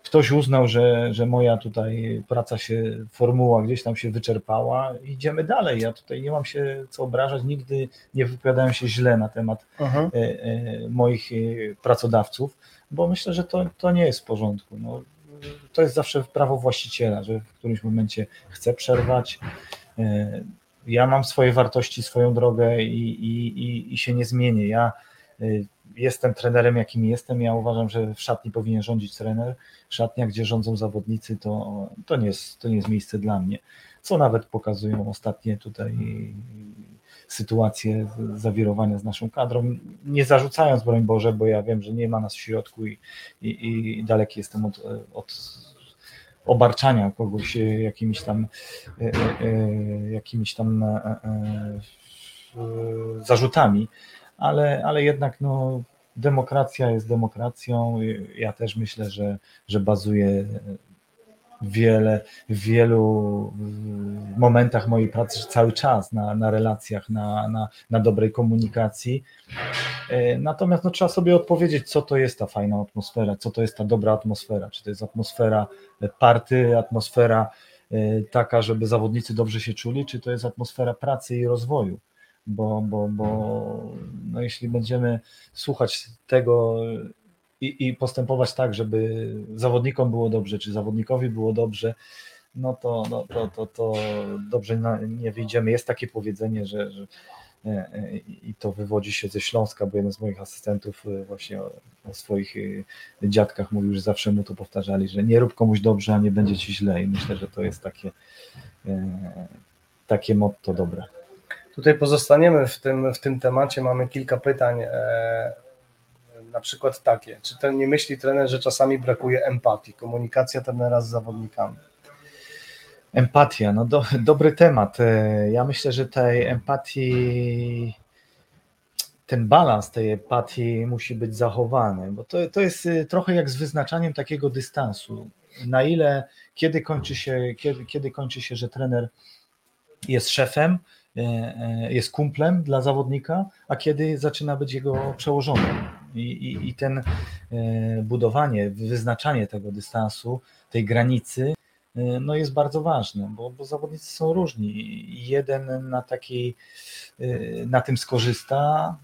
ktoś uznał, że, że moja tutaj praca się, formuła gdzieś tam się wyczerpała, idziemy dalej. Ja tutaj nie mam się co obrażać, nigdy nie wypowiadałem się źle na temat uh-huh. moich e, pracodawców, bo myślę, że to, to nie jest w porządku. No, to jest zawsze prawo właściciela, że w którymś momencie chce przerwać. Ja mam swoje wartości, swoją drogę i, i, i, i się nie zmienię. Ja jestem trenerem, jakim jestem. Ja uważam, że w szatni powinien rządzić trener. Szatnia, gdzie rządzą zawodnicy, to, to, nie, jest, to nie jest miejsce dla mnie. Co nawet pokazują ostatnie tutaj sytuacje zawirowania z naszą kadrą. Nie zarzucając, broń Boże, bo ja wiem, że nie ma nas w środku i, i, i daleki jestem od, od obarczania kogoś jakimiś tam e, e, jakimiś tam e, zarzutami ale, ale jednak no, demokracja jest demokracją. Ja też myślę, że, że bazuje wiele, w wielu momentach mojej pracy cały czas na, na relacjach, na, na, na dobrej komunikacji. E, natomiast no, trzeba sobie odpowiedzieć, co to jest ta fajna atmosfera, co to jest ta dobra atmosfera. Czy to jest atmosfera party, atmosfera e, taka, żeby zawodnicy dobrze się czuli, czy to jest atmosfera pracy i rozwoju bo, bo, bo no jeśli będziemy słuchać tego i, i postępować tak, żeby zawodnikom było dobrze, czy zawodnikowi było dobrze, no to, no, to, to, to dobrze nie wyjdziemy. Jest takie powiedzenie, że, że e, e, i to wywodzi się ze Śląska, bo jeden z moich asystentów e, właśnie o, o, swoich dziadkach mówił, że zawsze mu to powtarzali, że nie rób komuś dobrze, a nie będzie ci źle i myślę, że to jest takie, takie motto dobre. Tutaj pozostaniemy w tym, w tym temacie. Mamy kilka pytań. E, na przykład takie. Czy ten nie myśli trener, że czasami brakuje empatii, komunikacja trenera z zawodnikami? Empatia, no do, dobry temat. E, ja myślę, że tej empatii, ten balans tej empatii musi być zachowany, bo to, to jest e, trochę jak z wyznaczaniem takiego dystansu. Na ile, kiedy kończy się, kiedy, kiedy kończy się, że trener jest szefem, jest kumplem dla zawodnika, a kiedy zaczyna być jego przełożonym. I, i, i ten e, budowanie, wyznaczanie tego dystansu, tej granicy, no jest bardzo ważne, bo, bo zawodnicy są różni. Jeden na takiej, na tym skorzysta,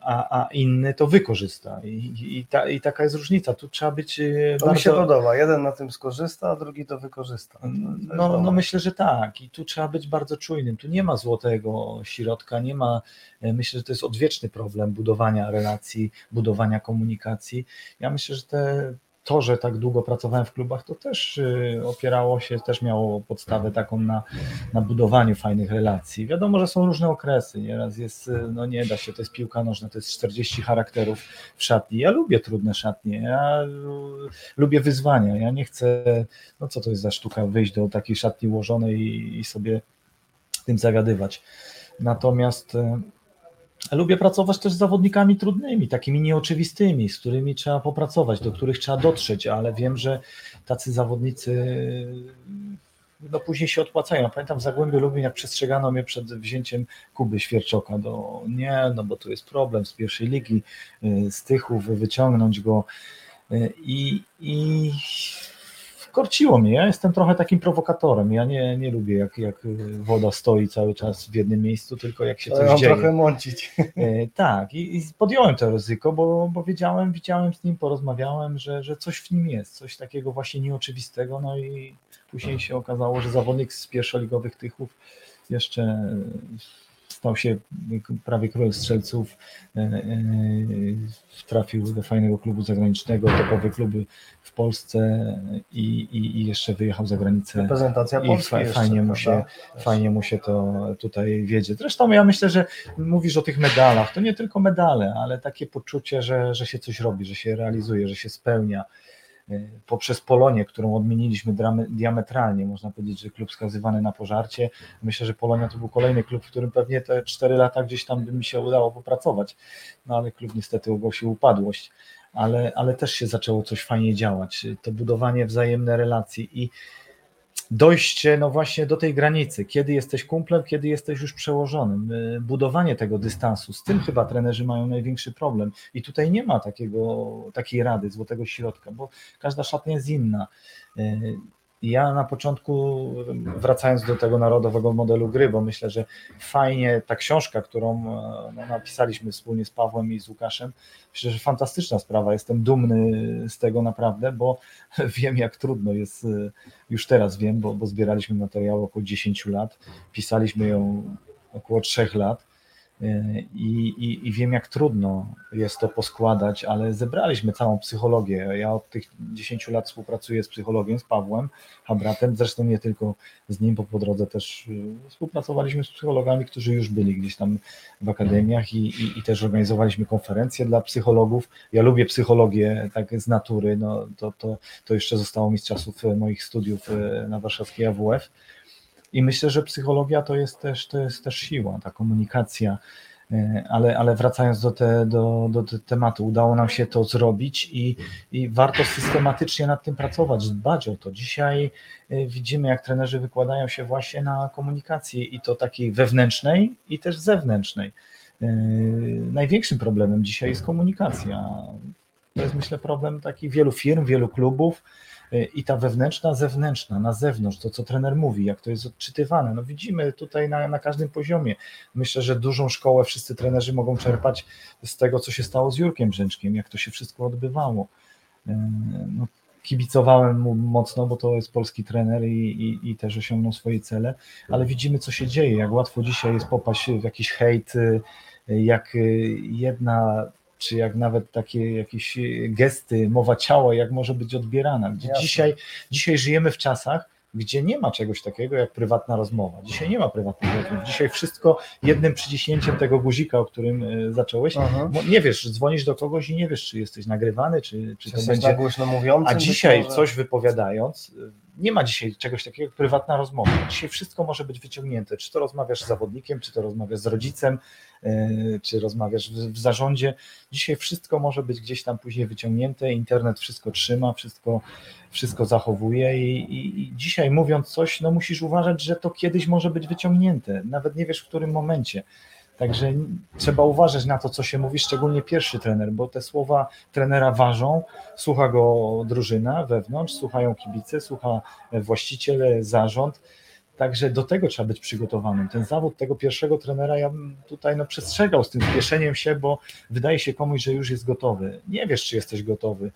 a, a inny to wykorzysta. I, i, ta, I taka jest różnica. Tu trzeba być. E, to bardzo... mi się podoba. Jeden na tym skorzysta, a drugi to wykorzysta. To, to no, no myślę, że tak. I tu trzeba być bardzo czujnym. Tu nie ma złotego środka, nie ma. E, myślę, że to jest odwieczny problem budowania relacji, budowania komunikacji. Ja myślę, że te to, że tak długo pracowałem w klubach, to też y, opierało się, też miało podstawę taką na, na budowaniu fajnych relacji. Wiadomo, że są różne okresy. Nieraz jest, y, no nie da się, to jest piłka nożna, to jest 40 charakterów w szatni. Ja lubię trudne szatnie, ja y, lubię wyzwania. Ja nie chcę, no co to jest za sztuka, wyjść do takiej szatni ułożonej i, i sobie tym zawiadywać. Natomiast Lubię pracować też z zawodnikami trudnymi, takimi nieoczywistymi, z którymi trzeba popracować, do których trzeba dotrzeć, ale wiem, że tacy zawodnicy no później się odpłacają. Pamiętam w Zagłębiu jak przestrzegano mnie przed wzięciem Kuby Świerczoka do nie, no bo tu jest problem z pierwszej ligi, y, z Tychów, wyciągnąć go y, i, i korciło mnie. Ja jestem trochę takim prowokatorem. Ja nie, nie lubię, jak, jak woda stoi cały czas w jednym miejscu, tylko jak się coś dzieje. trochę mącić. (laughs) E, tak, i, i, podjąłem to ryzyko, bo, bo wiedziałem, widziałem z nim, porozmawiałem, że, że coś w nim jest, coś takiego właśnie nieoczywistego. No i później się okazało, że zawodnik z pierwszoligowych Tychów jeszcze stał się prawie król strzelców, e, e, trafił do fajnego klubu zagranicznego, topowe kluby w Polsce i, i, i jeszcze wyjechał za granicę. Reprezentacja I Polski fa, fajnie, mu się, fajnie mu się to tutaj wiedzie. Zresztą ja myślę, że mówisz o tych medalach, to nie tylko medale, ale takie poczucie, że, że się coś robi, że się realizuje, że się spełnia poprzez Polonię, którą odmieniliśmy diametralnie, można powiedzieć, że klub skazywany na pożarcie. Myślę, że Polonia to był kolejny klub, w którym pewnie te 4 lata gdzieś tam by mi się udało popracować, no ale klub niestety ogłosił upadłość. Ale, ale też się zaczęło coś fajnie działać. To budowanie wzajemne relacji i dojście no właśnie do tej granicy, kiedy jesteś kumplem, kiedy jesteś już przełożonym. Y, budowanie tego dystansu, z tym chyba trenerzy mają największy problem i tutaj nie ma takiego, takiej rady, złotego środka, bo każda szatnia jest inna. Ja na początku, wracając do tego narodowego modelu gry, bo myślę, że fajnie ta książka, którą e, no, napisaliśmy wspólnie z Pawłem i z Łukaszem, myślę, że fantastyczna sprawa. Jestem dumny z tego naprawdę, bo (laughs) wiem, jak trudno jest, e, już teraz wiem, bo, bo zbieraliśmy materiał około 10 lat, pisaliśmy ją około 3 lat i, i, i wiem, jak trudno jest to poskładać, ale zebraliśmy całą psychologię. Ja od tych 10 lat współpracuję z psychologiem, z Pawłem Habratem, zresztą nie tylko z nim, bo po drodze też y, współpracowaliśmy z psychologami, którzy już byli gdzieś tam w akademiach i, i, i też organizowaliśmy konferencje dla psychologów. Ja lubię psychologię tak z natury, no, to, to, to jeszcze zostało mi z czasów moich studiów y, na warszawskiej AWF i myślę, że psychologia to jest też, to jest też siła, ta komunikacja. E, ale, ale wracając do, te, do, do tematu, udało nam się to zrobić i, i warto systematycznie nad tym pracować, dbać o to. Dzisiaj e, widzimy, jak trenerzy wykładają się właśnie na komunikacji i to takiej wewnętrznej i też zewnętrznej. E, największym problemem dzisiaj jest komunikacja. To jest myślę problem taki wielu firm, wielu klubów i ta wewnętrzna, zewnętrzna, na zewnątrz, to co trener mówi, jak to jest odczytywane. No widzimy tutaj na, na każdym poziomie. Myślę, że dużą szkołę wszyscy trenerzy mogą czerpać z tego, co się stało z Jurkiem Brzęczkiem, jak to się wszystko odbywało. E, no, kibicowałem mu mocno, bo to jest polski trener i, i, i, też osiągnął swoje cele, ale widzimy, co się dzieje, jak łatwo dzisiaj jest popaść w jakiś hejt, jak jedna czy jak nawet takie jakieś gesty, mowa ciała, jak może być odbierana. Gdzie dzisiaj, dzisiaj żyjemy w czasach, gdzie nie ma czegoś takiego jak prywatna rozmowa. Dzisiaj nie ma prywatnych rozmów. Dzisiaj wszystko jednym przyciśnięciem tego guzika, o którym e, zacząłeś. Nie wiesz, dzwonisz do kogoś i nie wiesz, czy jesteś nagrywany, czy, czy, czy to będzie. Głośno mówiący, A dzisiaj coś wypowiadając, nie ma dzisiaj czegoś takiego jak prywatna rozmowa. Dzisiaj wszystko może być wyciągnięte. Czy to rozmawiasz z zawodnikiem, czy to rozmawiasz z rodzicem, e, czy rozmawiasz w, zarządzie. Dzisiaj wszystko może być gdzieś tam później wyciągnięte. Internet wszystko trzyma, wszystko, wszystko zachowuje i, i, i dzisiaj mówiąc coś, no musisz uważać, że to kiedyś może być wyciągnięte. Nawet nie wiesz w którym momencie. Także trzeba uważać na to, co się mówi, szczególnie pierwszy trener, bo te słowa trenera ważą, słucha go drużyna wewnątrz, słuchają kibice, słucha właściciel, zarząd. Także do tego trzeba być przygotowanym. Ten zawód tego pierwszego trenera ja bym tutaj no, przestrzegał z tym spieszeniem się, bo wydaje się komuś, że już jest gotowy. Nie wiesz, czy jesteś gotowy.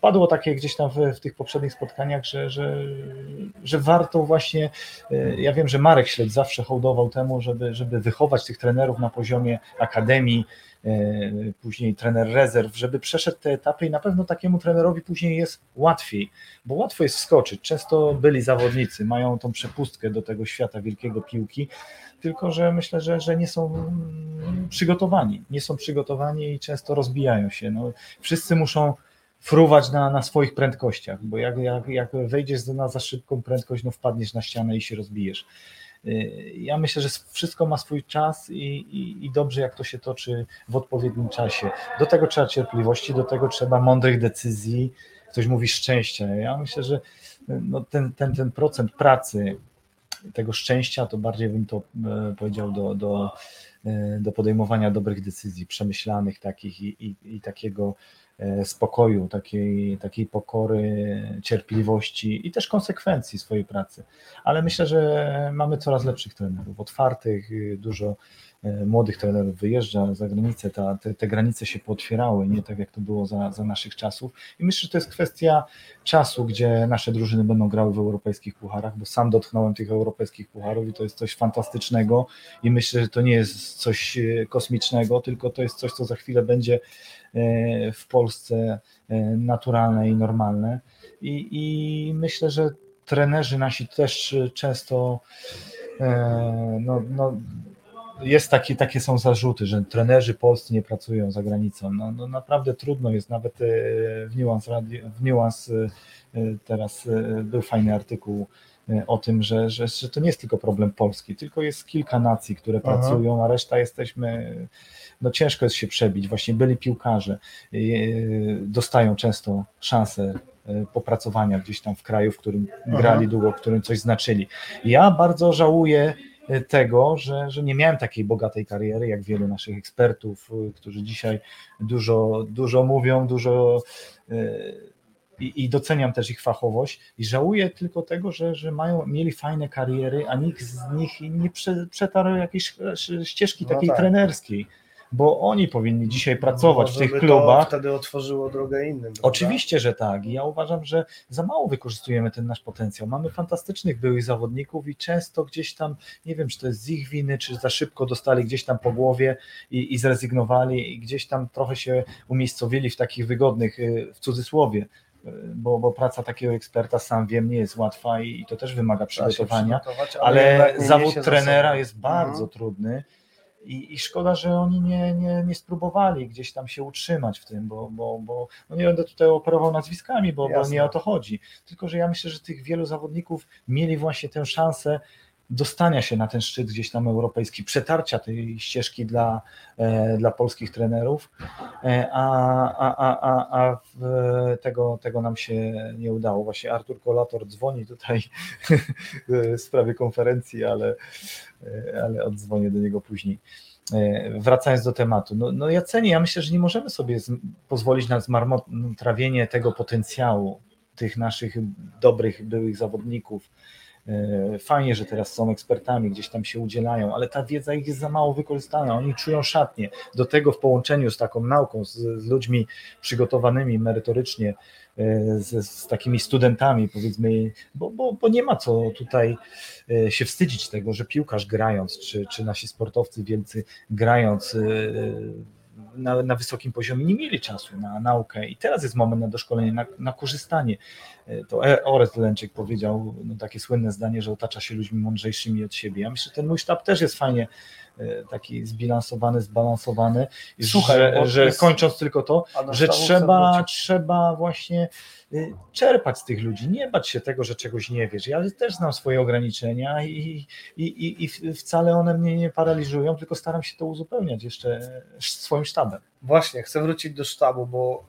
Padło takie gdzieś tam w, w tych poprzednich spotkaniach, że, że, że warto właśnie, y, ja wiem, że Marek Śledź zawsze hołdował temu, żeby, żeby wychować tych trenerów na poziomie akademii, y, później trener rezerw, żeby przeszedł te etapy i na pewno takiemu trenerowi później jest łatwiej, bo łatwo jest wskoczyć. Często byli zawodnicy, mają tą przepustkę do tego świata wielkiego piłki, tylko że myślę, że, że nie są mm, przygotowani, nie są przygotowani i często rozbijają się. No, wszyscy muszą fruwać na, na swoich prędkościach, bo jak, jak, jak wejdziesz na za szybką prędkość, no wpadniesz na ścianę i się rozbijesz. Y, Ja myślę, że wszystko ma swój czas i, i, i dobrze, jak to się toczy w odpowiednim czasie. Do tego trzeba cierpliwości, do tego trzeba mądrych decyzji. Ktoś mówi szczęścia. Ja myślę, że no ten, ten, ten procent pracy, tego szczęścia, to bardziej bym to e, powiedział do, do, e, do podejmowania dobrych decyzji, przemyślanych takich i, i, i takiego spokoju, takiej, takiej pokory, cierpliwości i też konsekwencji swojej pracy. Ale myślę, że mamy coraz lepszych trenerów, otwartych, y, dużo e, młodych trenerów wyjeżdża za granicę, ta, te, te granice się pootwierały, nie tak jak to było za, za naszych czasów. I myślę, że to jest kwestia czasu, gdzie nasze drużyny będą grały w europejskich pucharach, bo sam dotknąłem tych europejskich pucharów i to jest coś fantastycznego i myślę, że to nie jest coś e, kosmicznego, tylko to jest coś, co za chwilę będzie e, w Polsce e, naturalne i normalne. I, i myślę, że trenerzy nasi też często e, no, no, jest taki, takie są zarzuty, że trenerzy polscy nie pracują za granicą. No, no naprawdę trudno jest, nawet e, w Radio, w Nuance e, teraz e, był fajny artykuł o tym, że, że, że to nie jest tylko problem Polski, tylko jest kilka nacji, które Aha. pracują, a reszta jesteśmy, no ciężko jest się przebić. Właśnie byli piłkarze, dostają często szansę popracowania gdzieś tam w kraju, w którym Aha. grali długo, w którym coś znaczyli. Ja bardzo żałuję tego, że, że nie miałem takiej bogatej kariery, jak wielu naszych ekspertów, e, którzy dzisiaj dużo, dużo mówią, dużo e, i, i doceniam też ich fachowość i żałuję tylko tego, że, że mają, mieli fajne kariery, a nikt z nich nie prze, przetarł jakiejś e, ścieżki No takiej tak. trenerskiej, bo oni powinni dzisiaj pracować w tych klubach. To wtedy otworzyło drogę innym. prawda? Oczywiście, że tak. I ja uważam, że za mało wykorzystujemy ten nasz potencjał. Mamy fantastycznych byłych zawodników i często gdzieś tam, nie wiem, czy to jest z ich winy, czy za szybko dostali gdzieś tam po głowie i, i zrezygnowali i gdzieś tam trochę się umiejscowili w takich wygodnych, y, w cudzysłowie, y, bo, bo praca takiego eksperta, sam wiem, nie jest łatwa i, i to też wymaga przygotowania, ale nie zawód trenera jest bardzo Mhm. trudny. I, I szkoda, że oni nie, nie, nie spróbowali gdzieś tam się utrzymać w tym, bo, bo, bo no nie będę tutaj operował nazwiskami, bo, bo nie o to chodzi. Tylko, że ja myślę, że tych wielu zawodników mieli właśnie tę szansę dostania się na ten szczyt gdzieś tam europejski, przetarcia tej ścieżki dla, e, dla polskich trenerów, e, a, a, a, a, tego, tego nam się nie udało. Właśnie Artur Kolator dzwoni tutaj (laughs) w sprawie konferencji, ale, e, ale odzwonię do niego później. Wracając do tematu, no, no ja cenię, ja myślę, że nie możemy sobie pozwolić na zmarnotrawienie tego potencjału tych naszych dobrych byłych zawodników. E, Fajnie, że teraz są ekspertami, gdzieś tam się udzielają, ale ta wiedza ich jest za mało wykorzystana. Oni czują szatnie. Do tego w połączeniu z taką nauką, z, z ludźmi przygotowanymi merytorycznie, e, z, z takimi studentami, powiedzmy, bo, bo, bo nie ma co tutaj e, się wstydzić tego, że piłkarz grając, czy, czy nasi sportowcy wielcy grając na, na wysokim poziomie nie mieli czasu na naukę i teraz jest moment na doszkolenie, na, na korzystanie. E, To E- Orest Lęczyk powiedział no, takie słynne zdanie, że otacza się ludźmi mądrzejszymi od siebie. Ja myślę, że ten mój sztab też jest fajnie taki zbilansowany, zbalansowany, Słuchaj, że, że jest- kończąc tylko to, że trzeba, trzeba właśnie y, czerpać z tych ludzi, nie bać się tego, że czegoś nie wiesz. Ja też znam swoje ograniczenia i, i, i, i wcale one mnie nie paraliżują, tylko staram się to uzupełniać jeszcze swoim sztabem. Właśnie, chcę wrócić do sztabu, bo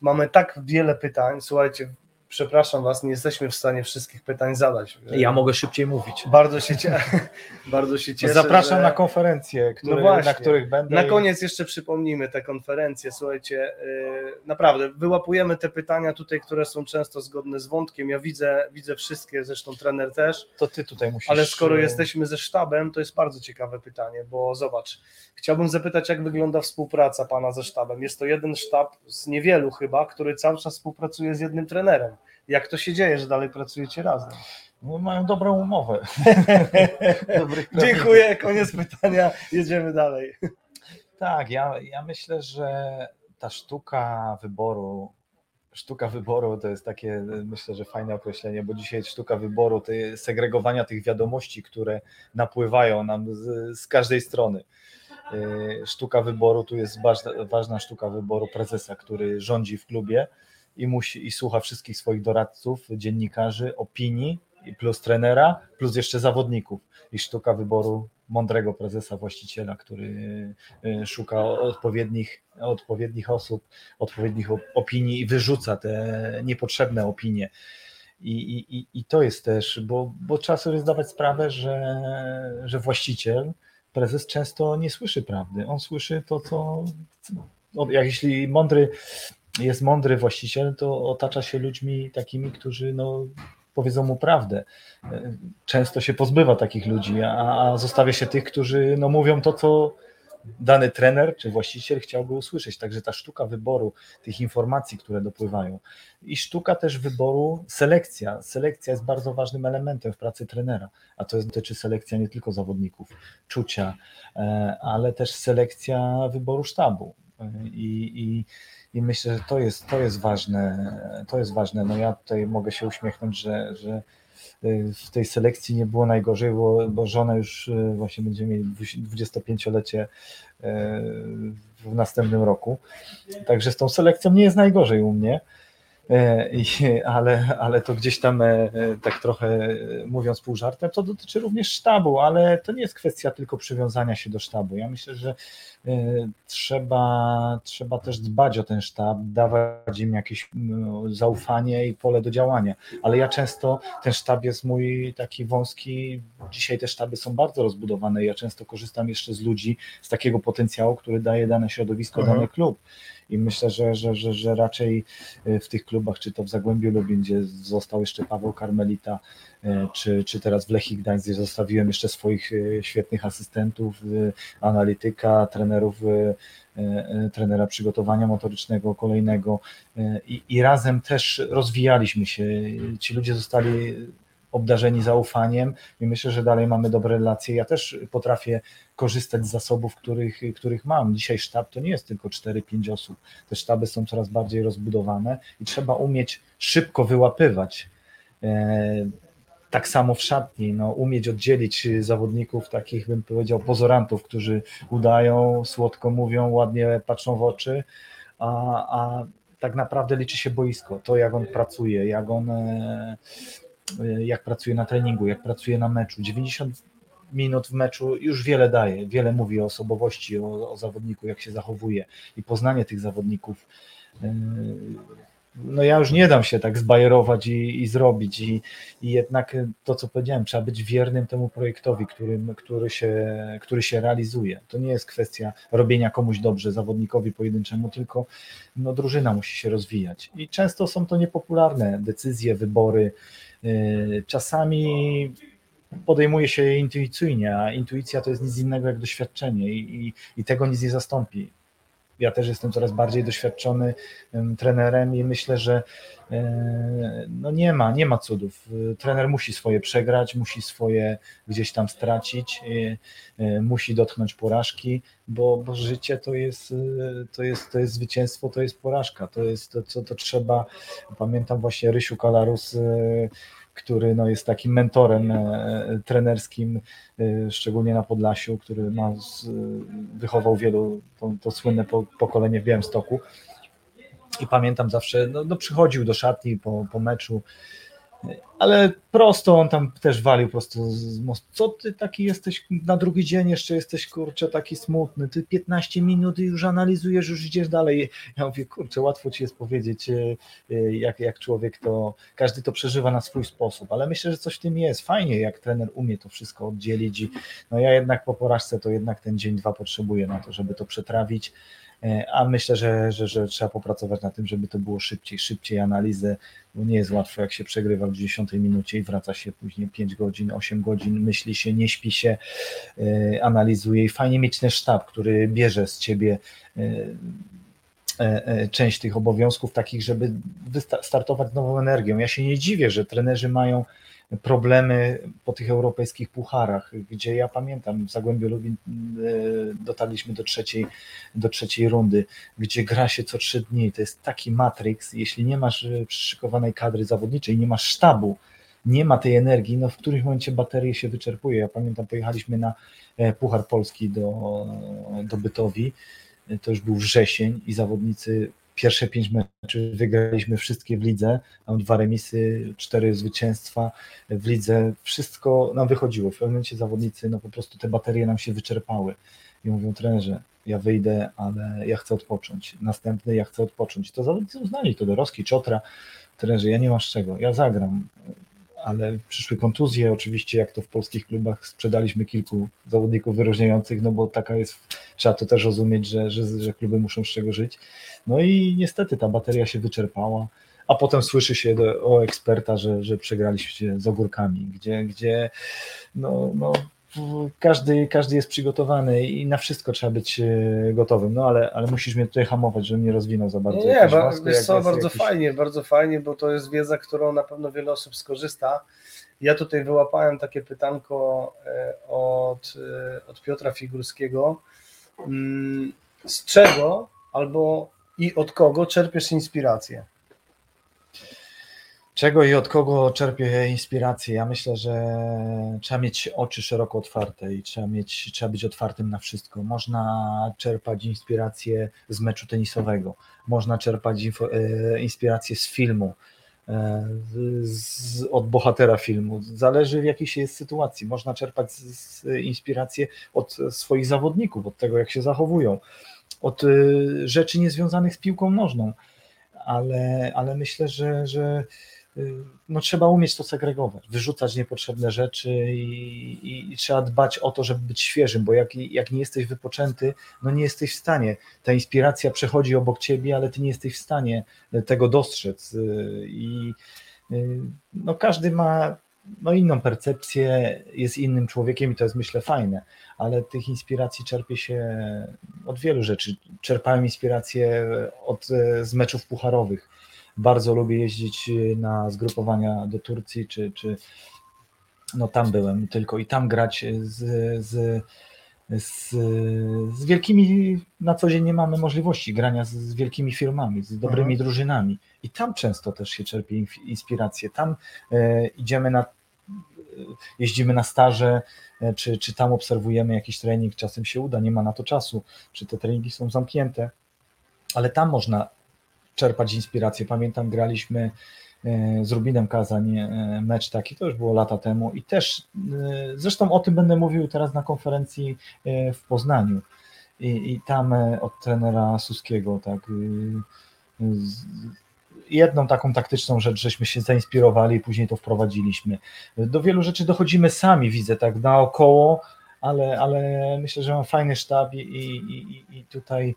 mamy tak wiele pytań. Słuchajcie, przepraszam Was, nie jesteśmy w stanie wszystkich pytań zadać. Ja mogę szybciej mówić. Bardzo się, cie... (laughs) bardzo się cieszę. Zapraszam że... na konferencje, które, No na których będę. Na koniec jeszcze przypomnijmy te konferencje. Słuchajcie, yy, naprawdę wyłapujemy te pytania tutaj, które są często zgodne z wątkiem. Ja widzę, widzę wszystkie, zresztą trener też. To ty tutaj musisz. Ale skoro e, jesteśmy ze sztabem, to jest bardzo ciekawe pytanie, bo zobacz, chciałbym zapytać, jak wygląda współpraca pana ze sztabem. Jest to jeden sztab z niewielu chyba, który cały czas współpracuje z jednym trenerem. Jak to się dzieje, że dalej pracujecie razem? No, mają dobrą umowę. (laughs) Dziękuję, koniec pytania, jedziemy dalej. Tak, ja, ja myślę, że ta sztuka wyboru, sztuka wyboru to jest takie, myślę, że fajne określenie, bo dzisiaj sztuka wyboru, jest segregowania tych wiadomości, które napływają nam z, z każdej strony. Y, sztuka wyboru, tu jest ważna, ważna sztuka wyboru prezesa, który rządzi w klubie i musi i słucha wszystkich swoich doradców, dziennikarzy, opinii, plus trenera, plus jeszcze zawodników. I sztuka wyboru mądrego prezesa, właściciela, który y, szuka odpowiednich, odpowiednich osób, odpowiednich opinii i wyrzuca te niepotrzebne opinie. I, i, i to jest też, bo, bo trzeba sobie zdawać sprawę, że, że właściciel, prezes często nie słyszy prawdy. On słyszy to, co. Jak jeśli mądry jest mądry właściciel, to otacza się ludźmi takimi, którzy no, powiedzą mu prawdę. Często się pozbywa takich ludzi, a, zostawia się tych, którzy no, mówią to, co dany trener czy właściciel chciałby usłyszeć. Także ta sztuka wyboru tych informacji, które dopływają i sztuka też wyboru, selekcja. Selekcja jest bardzo ważnym elementem w pracy trenera, a to dotyczy selekcja nie tylko zawodników, czucia, e, ale też selekcja wyboru sztabu. E, I, i i myślę, że to jest, to jest ważne. To jest ważne. No ja tutaj mogę się uśmiechnąć, że, że y, w tej selekcji nie było najgorzej, bo, bo żona już y, właśnie będzie mieli 25-lecie y, w następnym roku. Także z tą selekcją nie jest najgorzej u mnie. E, ale, ale to gdzieś tam e, tak trochę mówiąc pół żartem, to dotyczy również sztabu, ale to nie jest kwestia tylko przywiązania się do sztabu. Ja myślę, że e, trzeba, trzeba też dbać o ten sztab, dawać im jakieś zaufanie i pole do działania, ale ja często, ten sztab jest mój taki wąski, dzisiaj te sztaby są bardzo rozbudowane, ja często korzystam jeszcze z ludzi, z takiego potencjału, który daje dane środowisko, mhm. dany klub i myślę, że, że, że, że raczej e, w tych klubach, czy to w Zagłębiu Lubin, gdzie został jeszcze Paweł Karmelita, e, czy, czy teraz w Lechii Gdańsk, gdzie zostawiłem jeszcze swoich e, świetnych asystentów, analityka, trenerów, trenera przygotowania motorycznego kolejnego i, i razem też rozwijaliśmy się. Ci ludzie zostali obdarzeni zaufaniem i myślę, że dalej mamy dobre relacje. Ja też potrafię korzystać z zasobów, których, których mam. Dzisiaj sztab to nie jest tylko 4-5 osób. Te sztaby są coraz bardziej rozbudowane i trzeba umieć szybko wyłapywać. E, tak samo w szatni, no, umieć oddzielić zawodników, takich bym powiedział, pozorantów, którzy udają, słodko mówią, ładnie patrzą w oczy, a, a tak naprawdę liczy się boisko, to jak on pracuje, jak on e, jak pracuje na treningu, jak pracuje na meczu. 90 minut w meczu już wiele daje, wiele mówi o osobowości, o, o zawodniku, jak się zachowuje i poznanie tych zawodników. Yy, no ja już nie dam się tak zbajerować i, i zrobić i, i jednak to, co powiedziałem, trzeba być wiernym temu projektowi, który, który, się, który się realizuje. To nie jest kwestia robienia komuś dobrze, zawodnikowi pojedynczemu, tylko no, drużyna musi się rozwijać. I często są to niepopularne decyzje, wybory, Y, czasami podejmuje się je intuicyjnie, a intuicja to jest nic innego jak doświadczenie i, i, i tego nic nie zastąpi. Ja też jestem coraz bardziej doświadczony trenerem i myślę, że e, no nie ma, nie ma cudów. Trener musi swoje przegrać, musi swoje gdzieś tam stracić, e, e, musi dotknąć porażki, bo, bo życie to jest, to, jest, to jest zwycięstwo, to jest porażka, to jest to, co to trzeba. Pamiętam właśnie Rysiu Kalarus który no, jest takim mentorem e, trenerskim, e, szczególnie na Podlasiu, który ma, wychował wielu, to, to słynne pokolenie w Białymstoku. I pamiętam zawsze, no, no przychodził do szatni po, po meczu, ale prosto on tam też walił prosto z mostu. Co ty taki jesteś na drugi dzień, jeszcze jesteś kurczę taki smutny, ty 15 minut już analizujesz, już idziesz dalej. Ja mówię, kurczę, łatwo ci jest powiedzieć, e, e, jak, jak człowiek to, każdy to przeżywa na swój sposób, ale myślę, że coś w tym jest. Fajnie, jak trener umie to wszystko oddzielić i no ja jednak po porażce to jednak ten dzień, dwa potrzebuję na to, żeby to przetrawić a myślę, że, że, że trzeba popracować na tym, żeby to było szybciej, szybciej analizę, bo nie jest łatwo, jak się przegrywa w 10 minucie i wraca się później 5 godzin, 8 godzin, myśli się, nie śpi się, e, analizuje i fajnie mieć ten sztab, który bierze z ciebie e, część tych obowiązków takich, żeby startować nową energią. Ja się nie dziwię, że trenerzy mają problemy po tych europejskich pucharach, gdzie ja pamiętam w Zagłębiu Lubin dotarliśmy do trzeciej, do trzeciej rundy, gdzie gra się co trzy dni. To jest taki matrix, jeśli nie masz przyszykowanej kadry zawodniczej, nie masz sztabu, nie ma tej energii, no w którymś momencie baterie się wyczerpuje. Ja pamiętam, pojechaliśmy na e, Puchar Polski do, do Bytowi, e, to już był wrzesień i zawodnicy pierwsze pięć meczów wygraliśmy wszystkie w lidze, mam dwa remisy, cztery zwycięstwa w lidze, wszystko nam wychodziło. W pewnym momencie zawodnicy, no po prostu te baterie nam się wyczerpały i mówią trenerze, ja wyjdę, ale ja chcę odpocząć. Następny, ja chcę odpocząć. To zawodnicy uznali, to Dorowski, Czotra, trenerze, ja nie mam z czego, ja zagram ale przyszły kontuzje, oczywiście jak to w polskich klubach sprzedaliśmy kilku zawodników wyróżniających, no bo taka jest, trzeba to też rozumieć, że, że, że kluby muszą z czego żyć. No i niestety ta bateria się wyczerpała, a potem słyszy się do, o eksperta, że, że przegraliście z ogórkami, gdzie, gdzie no, no każdy, każdy jest przygotowany i na wszystko trzeba być e, gotowym, no ale, ale musisz mnie tutaj hamować, żebym nie rozwinął za bardzo. Nie, nie ba, jest co, bardzo jakiś... fajnie, bardzo fajnie, bo to jest wiedza, którą na pewno wiele osób skorzysta. Ja tutaj wyłapałem takie pytanko e, od, e, od Piotra Figurskiego. Mm, z czego albo i od kogo czerpiesz inspirację? Czego i od kogo czerpię inspirację? Ja myślę, że trzeba mieć oczy szeroko otwarte i trzeba, mieć, trzeba być otwartym na wszystko. Można czerpać inspirację z meczu tenisowego, można czerpać info, e, inspirację z filmu, e, z, od bohatera filmu. Zależy w jakiej się jest sytuacji. Można czerpać z, z inspirację od swoich zawodników, od tego, jak się zachowują, od e, rzeczy niezwiązanych z piłką nożną. Ale, ale myślę, że, że no trzeba umieć to segregować, wyrzucać niepotrzebne rzeczy i, i, i, trzeba dbać o to, żeby być świeżym, bo jak, jak nie jesteś wypoczęty, no nie jesteś w stanie. Ta inspiracja przechodzi obok ciebie, ale ty nie jesteś w stanie tego dostrzec. Y, I y, no każdy ma no inną percepcję, jest innym człowiekiem i to jest myślę fajne, ale tych inspiracji czerpie się od wielu rzeczy. Czerpałem inspirację od, z meczów pucharowych bardzo lubię jeździć y, na zgrupowania do Turcji, czy, czy no tam byłem tylko i tam grać z, z, z, z wielkimi, na co dzień nie mamy możliwości grania z, z wielkimi firmami, z dobrymi mhm. drużynami i tam często też się czerpie inspirację. Tam e, idziemy na jeździmy na staże, e, czy, czy tam obserwujemy jakiś trening, czasem się uda, nie ma na to czasu, czy te treningi są zamknięte, ale tam można czerpać inspirację. Pamiętam, graliśmy e, z Rubinem Kazań e, mecz taki, to już było lata temu i też, e, zresztą o tym będę mówił teraz na konferencji w Poznaniu i, i tam od trenera Suskiego, tak, jedną taką taktyczną rzecz, żeśmy się zainspirowali i później to wprowadziliśmy. Do wielu rzeczy dochodzimy sami, widzę, tak naokoło, ale, ale myślę, że mam fajny sztab i, i, i tutaj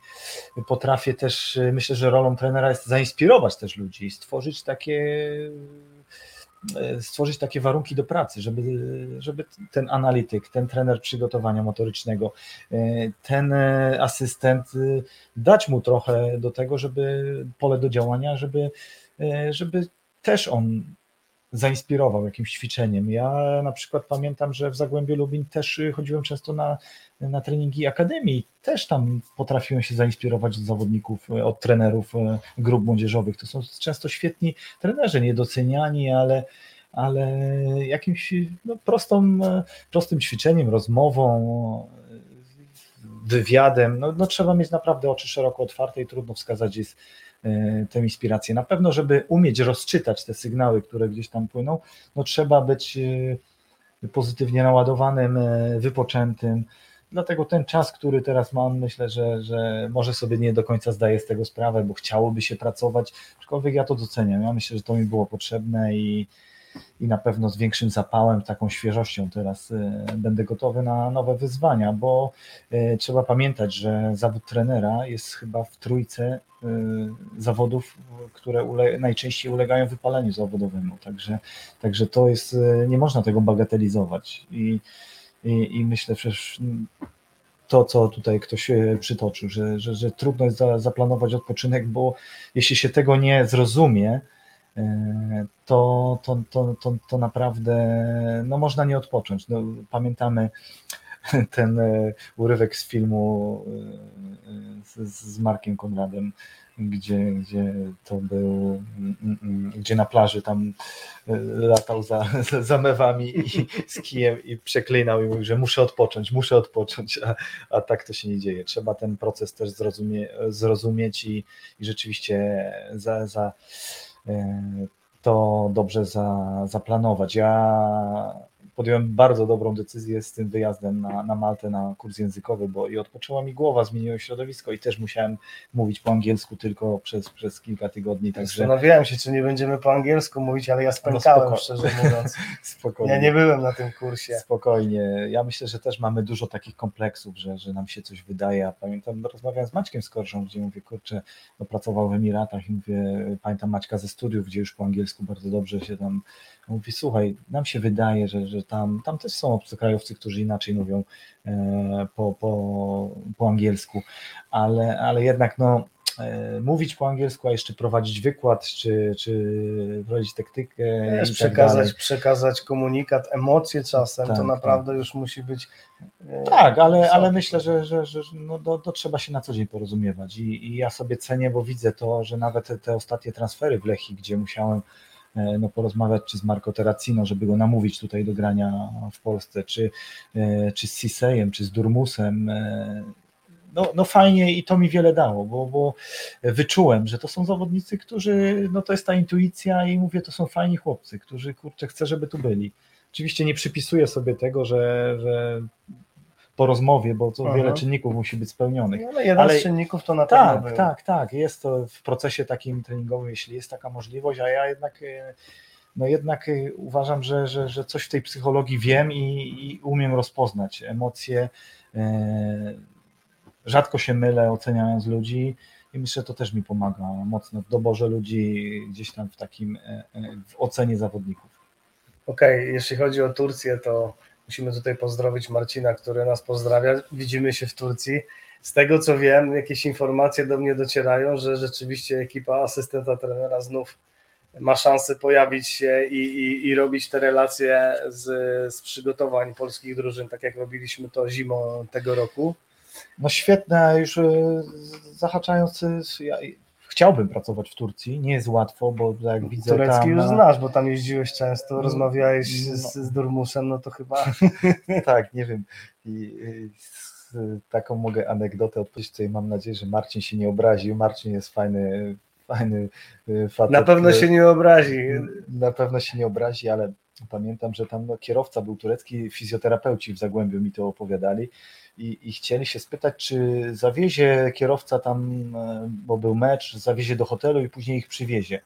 potrafię też, myślę, że rolą trenera jest zainspirować też ludzi i stworzyć takie stworzyć takie warunki do pracy, żeby, żeby ten analityk, ten trener przygotowania motorycznego, ten asystent dać mu trochę do tego, żeby pole do działania, żeby, żeby też on zainspirował jakimś ćwiczeniem. Ja na przykład pamiętam, że w Zagłębiu Lubin też chodziłem często na, na treningi akademii, też tam potrafiłem się zainspirować od zawodników, od trenerów e, grup młodzieżowych. To są często świetni trenerzy, niedoceniani, ale ale jakimś no, prostą, prostym ćwiczeniem, rozmową, wywiadem, no, no trzeba mieć naprawdę oczy szeroko otwarte i trudno wskazać jest tę inspirację. Na pewno, żeby umieć rozczytać te sygnały, które gdzieś tam płyną, no trzeba być e, pozytywnie naładowanym, e, wypoczętym. Dlatego ten czas, który teraz mam, myślę, że, że może sobie nie do końca zdaję z tego sprawę, bo chciałoby się pracować, aczkolwiek ja to doceniam. Ja myślę, że to mi było potrzebne i, i na pewno z większym zapałem, taką świeżością teraz będę gotowy na nowe wyzwania, bo trzeba pamiętać, że zawód trenera jest chyba w trójce Y, zawodów, które najczęściej ulegają wypaleniu zawodowemu. Także, także to jest, y, nie można tego bagatelizować. I, i, i myślę, że to, co tutaj ktoś przytoczył, że, że, że trudno jest za, zaplanować odpoczynek, bo jeśli się tego nie zrozumie, to, to, to, to, to naprawdę no, można nie odpocząć. No, pamiętamy (laughs) ten urywek z filmu z, z Markiem Konradem, gdzie, gdzie to był, mm, mm, gdzie na plaży tam e, latał za, (laughs) za mewami i z kijem i przeklinał i mówił, że muszę odpocząć, muszę odpocząć, a, a tak to się nie dzieje. Trzeba ten proces też zrozumie, zrozumieć i, i rzeczywiście za, za e, to dobrze za, zaplanować. Ja podjąłem bardzo dobrą decyzję z tym wyjazdem na, na Maltę na kurs językowy, bo i odpoczęła mi głowa, zmieniło środowisko i też musiałem mówić po angielsku tylko przez, przez kilka tygodni. Także... Zastanawiałem się, czy nie będziemy po angielsku mówić, ale ja spękałem, no szczerze mówiąc. (laughs) Spokojnie. Ja nie byłem na tym kursie. Spokojnie. Ja myślę, że też mamy dużo takich kompleksów, że, że nam się coś wydaje. Ja pamiętam, rozmawiałem z Maćkiem Skorżą, gdzie mówię, kurczę, no, pracował w Emiratach i mówię, pamiętam Maćka ze studiów, gdzie już po angielsku bardzo dobrze się tam mówi, słuchaj, nam się wydaje, że, że tam, tam też są obcokrajowcy, którzy inaczej mówią e, po, po, po angielsku, ale, ale jednak no, e, mówić po angielsku, a jeszcze prowadzić wykład, czy, czy prowadzić taktykę. Wiesz, i przekazać, tak przekazać komunikat, emocje czasem, Tak, to tak. naprawdę już musi być. e, Tak, ale, ale myślę, że, że, że no, to, to trzeba się na co dzień porozumiewać I, i ja sobie cenię, bo widzę to, że nawet te, te ostatnie transfery w Lechii, gdzie musiałem no, porozmawiać czy z Marco Terracino, żeby go namówić tutaj do grania w Polsce, czy, e, czy z Cisejem, czy z Durmusem, e, no, no fajnie i to mi wiele dało, bo, bo wyczułem, że to są zawodnicy, którzy, no to jest ta intuicja i mówię, to są fajni chłopcy, którzy, kurczę, chcę, żeby tu byli. Oczywiście nie przypisuję sobie tego, że, że po rozmowie, bo to Aha. wiele czynników musi być spełnionych. No, ale jeden Ale- z czynników to na pewno Tak, był. tak, tak. Jest to w procesie takim treningowym, jeśli jest taka możliwość, a ja jednak, e, no jednak e, uważam, że, że, że coś w tej psychologii wiem i, i umiem rozpoznać emocje. e, Rzadko się mylę oceniając ludzi i myślę, że to też mi pomaga mocno w doborze ludzi gdzieś tam w takim w ocenie zawodników. Okej, jeśli chodzi o Turcję, to musimy tutaj pozdrowić Marcina, który nas pozdrawia. Widzimy się w Turcji. Z tego co wiem, jakieś informacje do mnie docierają, że rzeczywiście ekipa asystenta trenera znów ma szansę pojawić się i, i, i robić te relacje z, z przygotowań polskich drużyn, tak jak robiliśmy to zimą tego roku. No świetne, już e, zahaczając, ja chciałbym pracować w Turcji, nie jest łatwo, bo jak widzę Turecki tam... już znasz, bo tam jeździłeś często, No, rozmawiałeś no. z, z Durmusem, no to chyba (laughs) tak, nie wiem. I, i z, taką mogę anegdotę odpowiedzieć, której mam nadzieję, że Marcin się nie obraził. Marcin jest fajny, fajny y, facet. na pewno się nie obrazi. Na pewno się nie obrazi, ale pamiętam, że tam no, kierowca był turecki, fizjoterapeuci w Zagłębiu mi to opowiadali i, i chcieli się spytać, czy zawiezie kierowca tam, e, bo był mecz, zawiezie do hotelu i później ich przywiezie.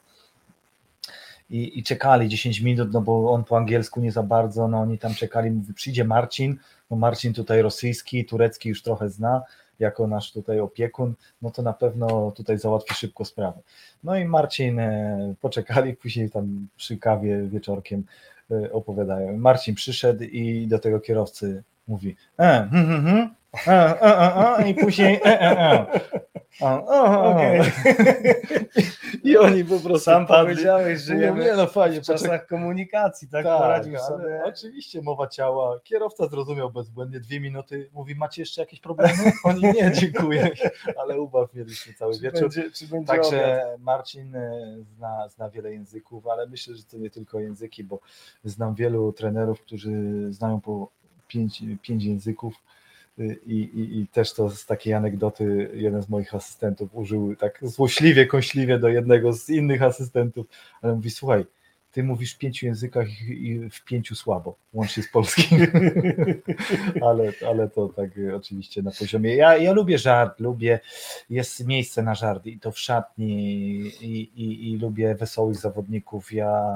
I, I czekali 10 minut, no bo on po angielsku nie za bardzo, no oni tam czekali, mówi, przyjdzie Marcin, no Marcin tutaj rosyjski, turecki już trochę zna, jako nasz tutaj opiekun, no to na pewno tutaj załatwi szybko sprawę. No i Marcin, e, poczekali, (laughs) później tam przy kawie wieczorkiem e, opowiadają. Marcin przyszedł i do tego kierowcy mówi e, hm, hm, hm, e, e, e, e, i później e, e, e. A, o, o, o. Okej. I oni po prostu Sam padli. powiedziałeś, że nie no fajnie, w czasach komunikacji, tak, Tak, poradził sobie. Oczywiście mowa ciała. Kierowca zrozumiał bezbłędnie dwie minuty. Mówi, macie jeszcze jakieś problemy? Oni nie, (laughs) dziękuję. Ale ubaw mieliśmy cały Czy wieczór. będzie, czy będzie obiad? Także Marcin e, zna, zna wiele języków, ale myślę, że to nie tylko języki, bo znam wielu trenerów, którzy znają po pięć, pięć języków. y, I, i, I też to z takiej anegdoty jeden z moich asystentów użył tak złośliwie, kąśliwie do jednego z innych asystentów, ale mówi, słuchaj, ty mówisz w pięciu językach i w pięciu słabo, łącznie z polskim. (laughs) ale, ale to tak oczywiście na poziomie. Ja, ja lubię żart, lubię, jest miejsce na żart i to w szatni i, i, i lubię wesołych zawodników. Ja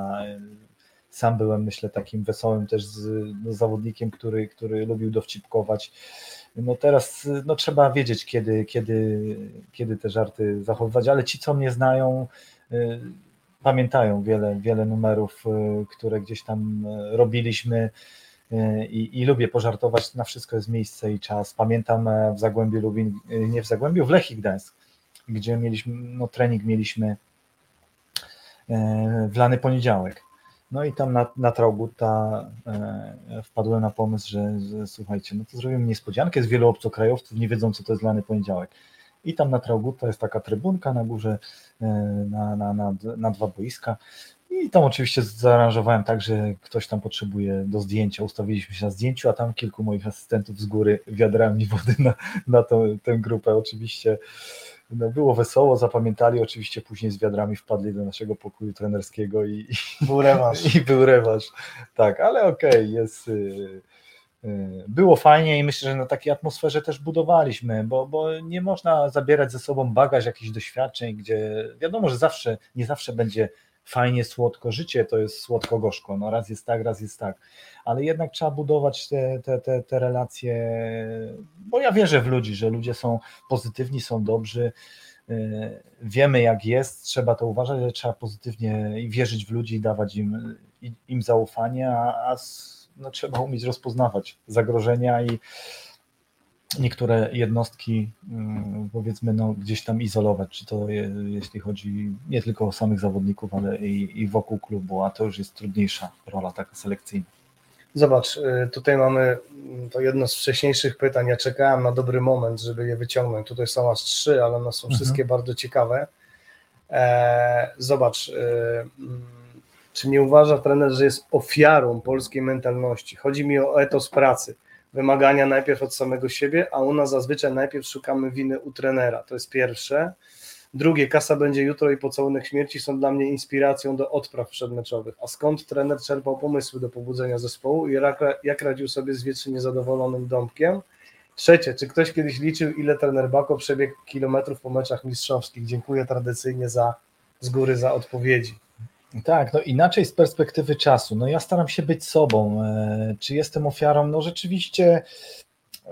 sam byłem, myślę, takim wesołym też z, no, zawodnikiem, który, który lubił dowcipkować. No teraz y, no, trzeba wiedzieć, kiedy, kiedy, kiedy te żarty zachowywać, ale ci, co mnie znają, y, pamiętają wiele, wiele numerów, y, które gdzieś tam y, robiliśmy e, i, i lubię pożartować, na wszystko jest miejsce i czas. Pamiętam e, w Zagłębiu Lubin, e, nie w Zagłębiu, w Lechii Gdańsk, gdzie mieliśmy, no trening mieliśmy w lany poniedziałek. No i tam na, na e, wpadłem na pomysł, że, że, słuchajcie, no to zrobimy niespodziankę, jest wielu obcokrajowców, nie wiedzą co to jest lany poniedziałek. I tam na Trauguta jest taka trybunka na górze, e, na, na, na, na dwa boiska. I tam oczywiście zaaranżowałem tak, że ktoś tam potrzebuje do zdjęcia. Ustawiliśmy się na zdjęciu, a tam kilku moich asystentów z góry wiadrami wody na, na tę grupę. Oczywiście no, było wesoło, zapamiętali, oczywiście później z wiadrami wpadli do naszego pokoju trenerskiego i był rewanż. (laughs) I był rewanż. Tak, ale okej, okay, jest. Y, y, było fajnie i myślę, że na takiej atmosferze też budowaliśmy, bo, bo nie można zabierać ze sobą bagaż jakichś doświadczeń, gdzie wiadomo, że zawsze, nie zawsze będzie fajnie, słodko. Życie to jest słodko-gorzko. No raz jest tak, raz jest tak. Ale jednak trzeba budować te, te, te, te relacje, bo ja wierzę w ludzi, że ludzie są pozytywni, są dobrzy. Y, wiemy jak jest, trzeba to uważać, ale trzeba pozytywnie wierzyć w ludzi i dawać im, im zaufanie, a, a no, trzeba umieć rozpoznawać zagrożenia i niektóre jednostki mm, powiedzmy no, gdzieś tam izolować, czy to je, jeśli chodzi nie tylko o samych zawodników, ale i, i wokół klubu, a to już jest trudniejsza rola taka selekcyjna. Zobacz, y, tutaj mamy mm, to jedno z wcześniejszych pytań. Ja czekałem na dobry moment, żeby je wyciągnąć. Tutaj są aż trzy, ale one są mhm. wszystkie bardzo ciekawe. E, zobacz, y, mm, czy nie uważa trener, że jest ofiarą polskiej mentalności? Chodzi mi o etos pracy wymagania najpierw od samego siebie, a u nas zazwyczaj najpierw szukamy winy u trenera. To jest pierwsze. Drugie, kasa będzie jutro i pocałunek śmierci są dla mnie inspiracją do odpraw przedmeczowych. A skąd trener czerpał pomysły do pobudzenia zespołu i jak radził sobie z wiecznie niezadowolonym Dąbkiem? Trzecie, czy ktoś kiedyś liczył, ile trener Bako przebiegł kilometrów po meczach mistrzowskich? Dziękuję tradycyjnie za, z góry za odpowiedzi. Tak, no inaczej z perspektywy czasu. No ja staram się być sobą. E, czy jestem ofiarą? No rzeczywiście,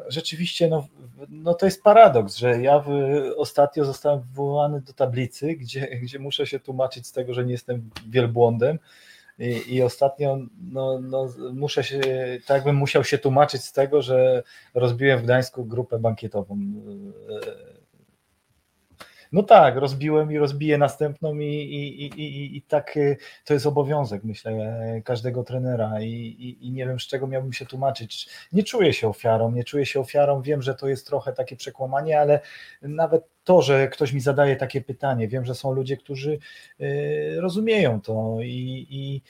rzeczywiście, no, no to jest paradoks, że ja w, ostatnio zostałem wywołany do tablicy, gdzie, gdzie muszę się tłumaczyć z tego, że nie jestem wielbłądem. I, i ostatnio no, no, muszę się, tak jakbym musiał się tłumaczyć z tego, że rozbiłem w Gdańsku grupę bankietową e, no tak, rozbiłem i rozbiję następną i, i, i, i, tak y, to jest obowiązek, myślę, każdego trenera I, i, i nie wiem, z czego miałbym się tłumaczyć. Nie czuję się ofiarą, nie czuję się ofiarą, wiem, że to jest trochę takie przekłamanie, ale nawet to, że ktoś mi zadaje takie pytanie, wiem, że są ludzie, którzy y, rozumieją to i, i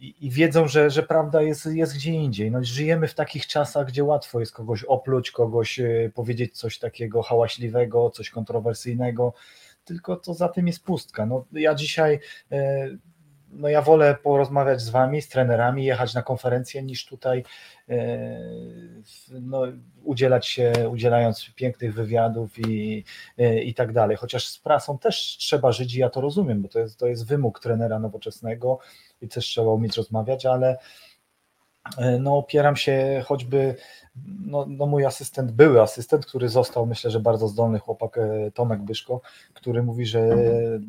i, wiedzą, że, że prawda jest, jest gdzie indziej. No, żyjemy w takich czasach, gdzie łatwo jest kogoś opluć, kogoś e, powiedzieć coś takiego hałaśliwego, coś kontrowersyjnego, tylko to za tym jest pustka. No, ja dzisiaj e, no ja wolę porozmawiać z wami, z trenerami, jechać na konferencję niż tutaj e, no, udzielać się, udzielając pięknych wywiadów i, i tak dalej. Chociaż z prasą też trzeba żyć i ja to rozumiem, bo to jest, to jest wymóg trenera nowoczesnego i też trzeba umieć rozmawiać, ale e, no, opieram się choćby, no, no, mój asystent, były asystent, który został, myślę, że bardzo zdolny chłopak e, Tomek Byszko, który mówi, że...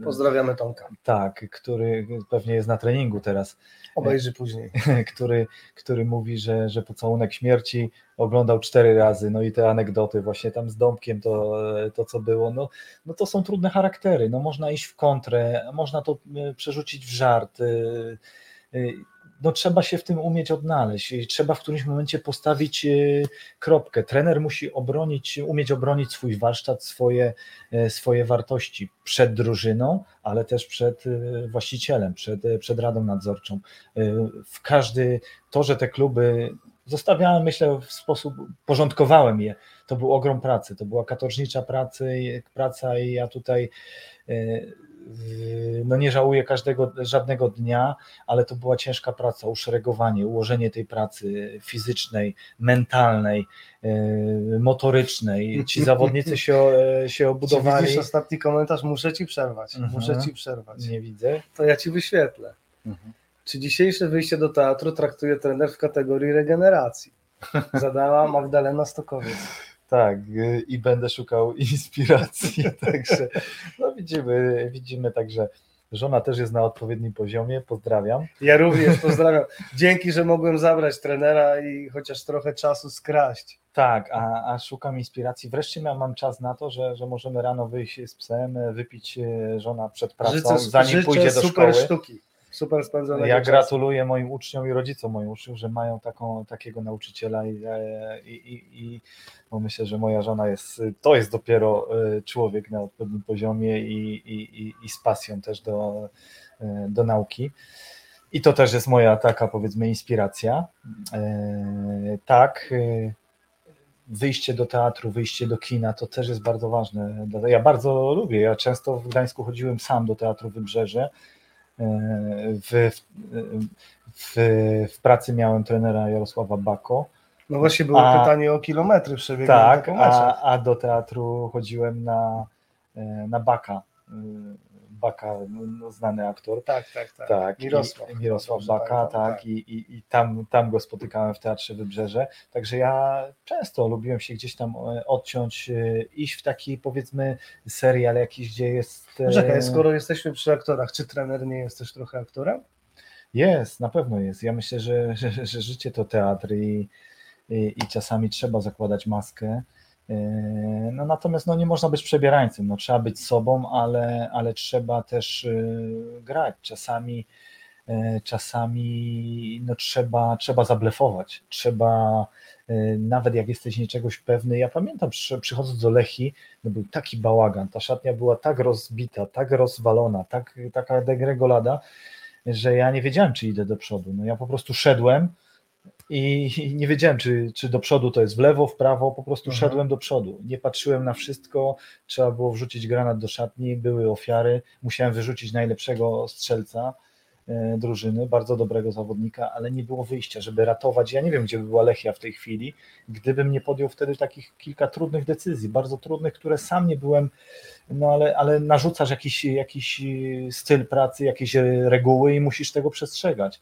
Pozdrawiamy Tomka. Tak, który pewnie jest na treningu teraz. Obejrzy później. (laughs) Który, który mówi, że, że pocałunek śmierci oglądał cztery razy, no i te anegdoty właśnie tam z Dąbkiem, to, to co było, no, no to są trudne charaktery, no można iść w kontrę, można to e, przerzucić w żart, e, e, no trzeba się w tym umieć odnaleźć i trzeba w którymś momencie postawić kropkę. Trener musi obronić, umieć obronić swój warsztat, swoje, swoje wartości przed drużyną, ale też przed właścicielem, przed, przed radą nadzorczą. W każdy, to, że te kluby zostawiałem, myślę, w sposób, porządkowałem je. To był ogrom pracy, to była katorżnicza pracy, praca i ja tutaj e, no nie żałuję każdego, żadnego dnia, ale to była ciężka praca, uszeregowanie, ułożenie tej pracy fizycznej, mentalnej, e, motorycznej. Ci zawodnicy się, e, się obudowali. (laughs) Czy widzisz ostatni komentarz? Muszę ci przerwać. Mhm. Muszę ci przerwać. Nie widzę. To ja ci wyświetlę. Mhm. Czy dzisiejsze wyjście do teatru traktuje trener w kategorii regeneracji? Zadała Magdalena Stokowiec. Tak, y, i będę szukał (laughs) inspiracji. Także no widzimy, widzimy także, Żona też jest na odpowiednim poziomie, pozdrawiam. Ja również pozdrawiam. Dzięki, że mogłem zabrać trenera i chociaż trochę czasu skraść. Tak, a, a szukam inspiracji. Wreszcie miał, mam czas na to, że, że możemy rano wyjść z psem, wypić e, żona przed pracą, Życzę, zanim życzę pójdzie do super szkoły. sztuki. Super spędzonego Ja czasu. gratuluję moim uczniom i rodzicom moich uczniów, że mają taką, takiego nauczyciela i, e, i, i, i bo myślę, że moja żona jest, to jest dopiero e, człowiek na odpowiednim poziomie i, i, i, z pasją też do, e, do nauki. I to też jest moja taka powiedzmy inspiracja. Tak, wyjście do teatru, wyjście do kina to też jest bardzo ważne. Ja bardzo lubię. Ja często w Gdańsku chodziłem sam do teatru Wybrzeże. W, w, w pracy miałem trenera Jarosława Bako. No właśnie było A- pytanie o kilometry przebiegu Tak, a, a do teatru chodziłem na, e, na Baka. Baka, no, znany aktor. Tak, tak, tak. Tak, Mirosław. I, Mirosław Dobrze Baka, tak, tak. i, i, i tam, tam go spotykałem w Teatrze Wybrzeże, także ja często lubiłem się gdzieś tam e, odciąć, e, iść w taki powiedzmy serial jakiś, gdzie jest... e, Czekaj, skoro jesteśmy przy aktorach, czy trener nie jest też trochę aktorem? Jest, na pewno jest. Ja myślę, że, że, że życie to teatr i, i, i czasami trzeba zakładać maskę. Yy, No natomiast no, nie można być przebierańcem, no, trzeba być sobą, ale, ale trzeba też yy, grać. Czasami, yy, czasami no, trzeba, trzeba zablefować. Trzeba, nawet jak jesteś nieczegoś pewny. Ja pamiętam, przy, przychodząc do Lechi, no, był taki bałagan. Ta szatnia była tak rozbita, tak rozwalona, tak, taka degregolada, że ja nie wiedziałem, czy idę do przodu. No ja po prostu szedłem i (laughs) nie wiedziałem, czy, czy do przodu to jest w lewo, w prawo, po prostu Mhm. szedłem do przodu. Nie patrzyłem na wszystko, trzeba było wrzucić granat do szatni, były ofiary, musiałem wyrzucić najlepszego strzelca e, drużyny, bardzo dobrego zawodnika, ale nie było wyjścia, żeby ratować. Ja nie wiem, gdzie by była Lechia w tej chwili, gdybym nie podjął wtedy takich kilka trudnych decyzji, bardzo trudnych, które sam nie byłem, no ale, ale narzucasz jakiś, jakiś styl pracy, jakieś reguły i musisz tego przestrzegać.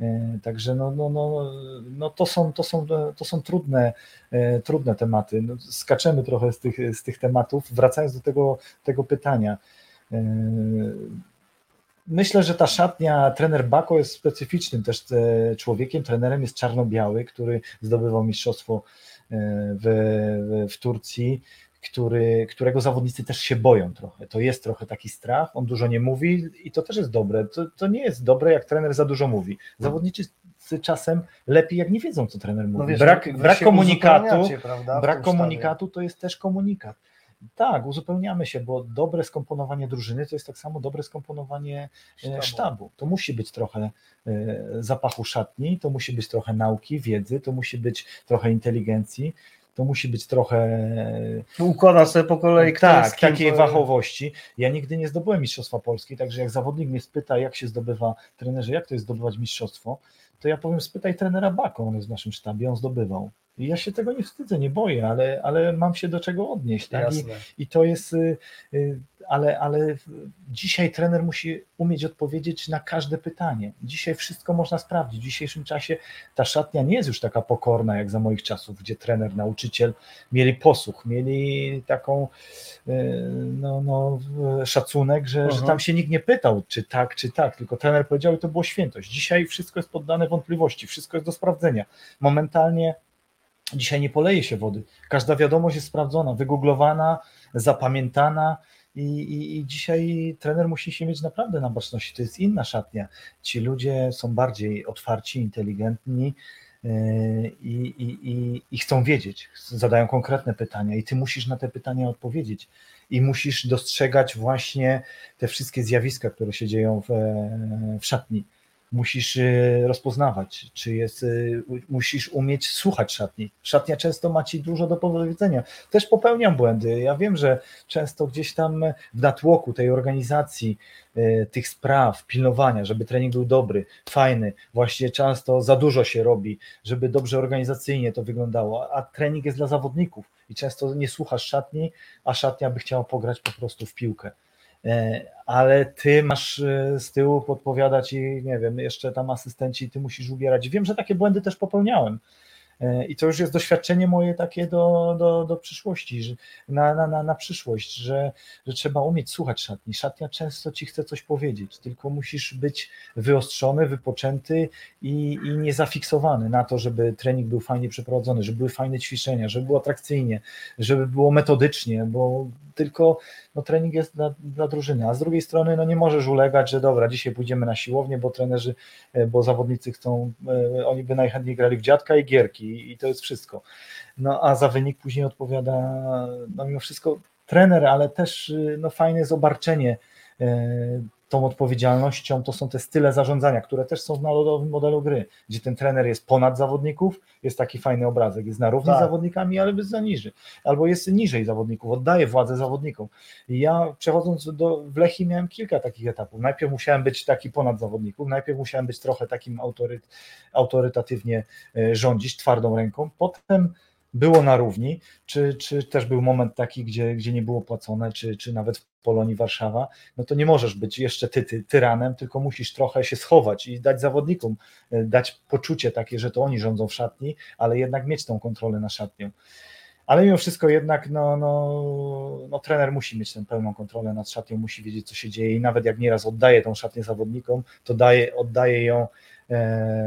E, Także no, no, no, no to, są, to, są, to są trudne, e, trudne tematy. No, skaczemy trochę z tych, z tych tematów, wracając do tego, tego pytania. E, Myślę, że ta szatnia, trener Bako jest specyficznym też człowiekiem, trenerem jest czarno-biały, który zdobywał mistrzostwo w, w Turcji, który, którego zawodnicy też się boją trochę. To jest trochę taki strach, on dużo nie mówi i to też jest dobre. To, to nie jest dobre, jak trener za dużo mówi. Zawodnicy czasem lepiej, jak nie wiedzą, co trener mówi. No wiesz, brak brak komunikatu, prawda, brak komunikatu to jest też komunikat. Tak, uzupełniamy się, bo dobre skomponowanie drużyny to jest tak samo dobre skomponowanie e, Sztabu. sztabu. To musi być trochę e, zapachu szatni, to musi być trochę nauki, wiedzy, to musi być trochę inteligencji, to musi być trochę Układa sobie po kolei kto tak, takiej wachowości. Ja nigdy nie zdobyłem Mistrzostwa Polski, także jak zawodnik mnie spyta, jak się zdobywa, trenerze, jak to jest zdobywać mistrzostwo, to ja powiem, spytaj trenera Bako, on jest w naszym sztabie, on zdobywał. Ja się tego nie wstydzę, nie boję, ale, ale mam się do czego odnieść. Tak? I. I to jest, y, y, ale, ale dzisiaj trener musi umieć odpowiedzieć na każde pytanie. Dzisiaj wszystko można sprawdzić. W dzisiejszym czasie ta szatnia nie jest już taka pokorna jak za moich czasów, gdzie trener, nauczyciel mieli posłuch, mieli taką y, no, no, szacunek, że, że Mhm. tam się nikt nie pytał, czy tak, czy tak, tylko trener powiedział i to było świętość. Dzisiaj wszystko jest poddane wątpliwości, wszystko jest do sprawdzenia. Momentalnie Dzisiaj nie poleje się wody. Każda wiadomość jest sprawdzona, wygooglowana, zapamiętana i, i, i dzisiaj trener musi się mieć naprawdę na baczności. To jest inna szatnia. Ci ludzie są bardziej otwarci, inteligentni yy, i, i, chcą wiedzieć, zadają konkretne pytania i ty musisz na te pytania odpowiedzieć i musisz dostrzegać właśnie te wszystkie zjawiska, które się dzieją w, w szatni musisz y, rozpoznawać, czy jest, y, musisz umieć słuchać szatni. Szatnia często ma ci dużo do powiedzenia. Też popełniam błędy. Ja wiem, że często gdzieś tam w natłoku tej organizacji, y, tych spraw, pilnowania, żeby trening był dobry, fajny, właśnie często za dużo się robi, żeby dobrze organizacyjnie to wyglądało, a trening jest dla zawodników i często nie słuchasz szatni, a szatnia by chciała pograć po prostu w piłkę ale ty masz z tyłu podpowiadać i nie wiem, jeszcze tam asystenci, ty musisz ubierać. Wiem, że takie błędy też popełniałem. E, I to już jest doświadczenie moje takie do, do, do przyszłości, że na, na, na, na przyszłość, że, że trzeba umieć słuchać szatni. Szatnia często ci chce coś powiedzieć, tylko musisz być wyostrzony, wypoczęty i, i nie zafiksowany na to, żeby trening był fajnie przeprowadzony, żeby były fajne ćwiczenia, żeby było atrakcyjnie, żeby było metodycznie, bo tylko no, trening jest dla, dla drużyny, a z drugiej strony no, nie możesz ulegać, że dobra, dzisiaj pójdziemy na siłownię, bo trenerzy, e, bo zawodnicy chcą, e, oni by najchętniej grali w dziadka i gierki i to jest wszystko. No a za wynik później odpowiada no mimo wszystko trener, ale też no, fajne jest obarczenie e, tą odpowiedzialnością, to są te style zarządzania, które też są w narodowym modelu gry, gdzie ten trener jest ponad zawodników, jest taki fajny obrazek, jest na równi tak. z zawodnikami, ale bez za niżej, albo jest niżej zawodników, oddaje władzę zawodnikom. I ja przechodząc do, w Lechii miałem kilka takich etapów. Najpierw musiałem być taki ponad zawodników, najpierw musiałem być trochę takim autoryt, autorytatywnie e, rządzić, twardą ręką, potem było na równi, czy, czy też był moment taki, gdzie, gdzie nie było płacone, czy, czy nawet w Polonii Warszawa, no to nie możesz być jeszcze ty, ty tyranem, tylko musisz trochę się schować i dać zawodnikom, e, dać poczucie takie, że to oni rządzą w szatni, ale jednak mieć tą kontrolę na szatnią. Ale mimo wszystko jednak no, no, no, trener musi mieć tę pełną kontrolę nad szatnią, musi wiedzieć, co się dzieje i nawet jak nieraz oddaje tą szatnię zawodnikom, to daje, oddaje ją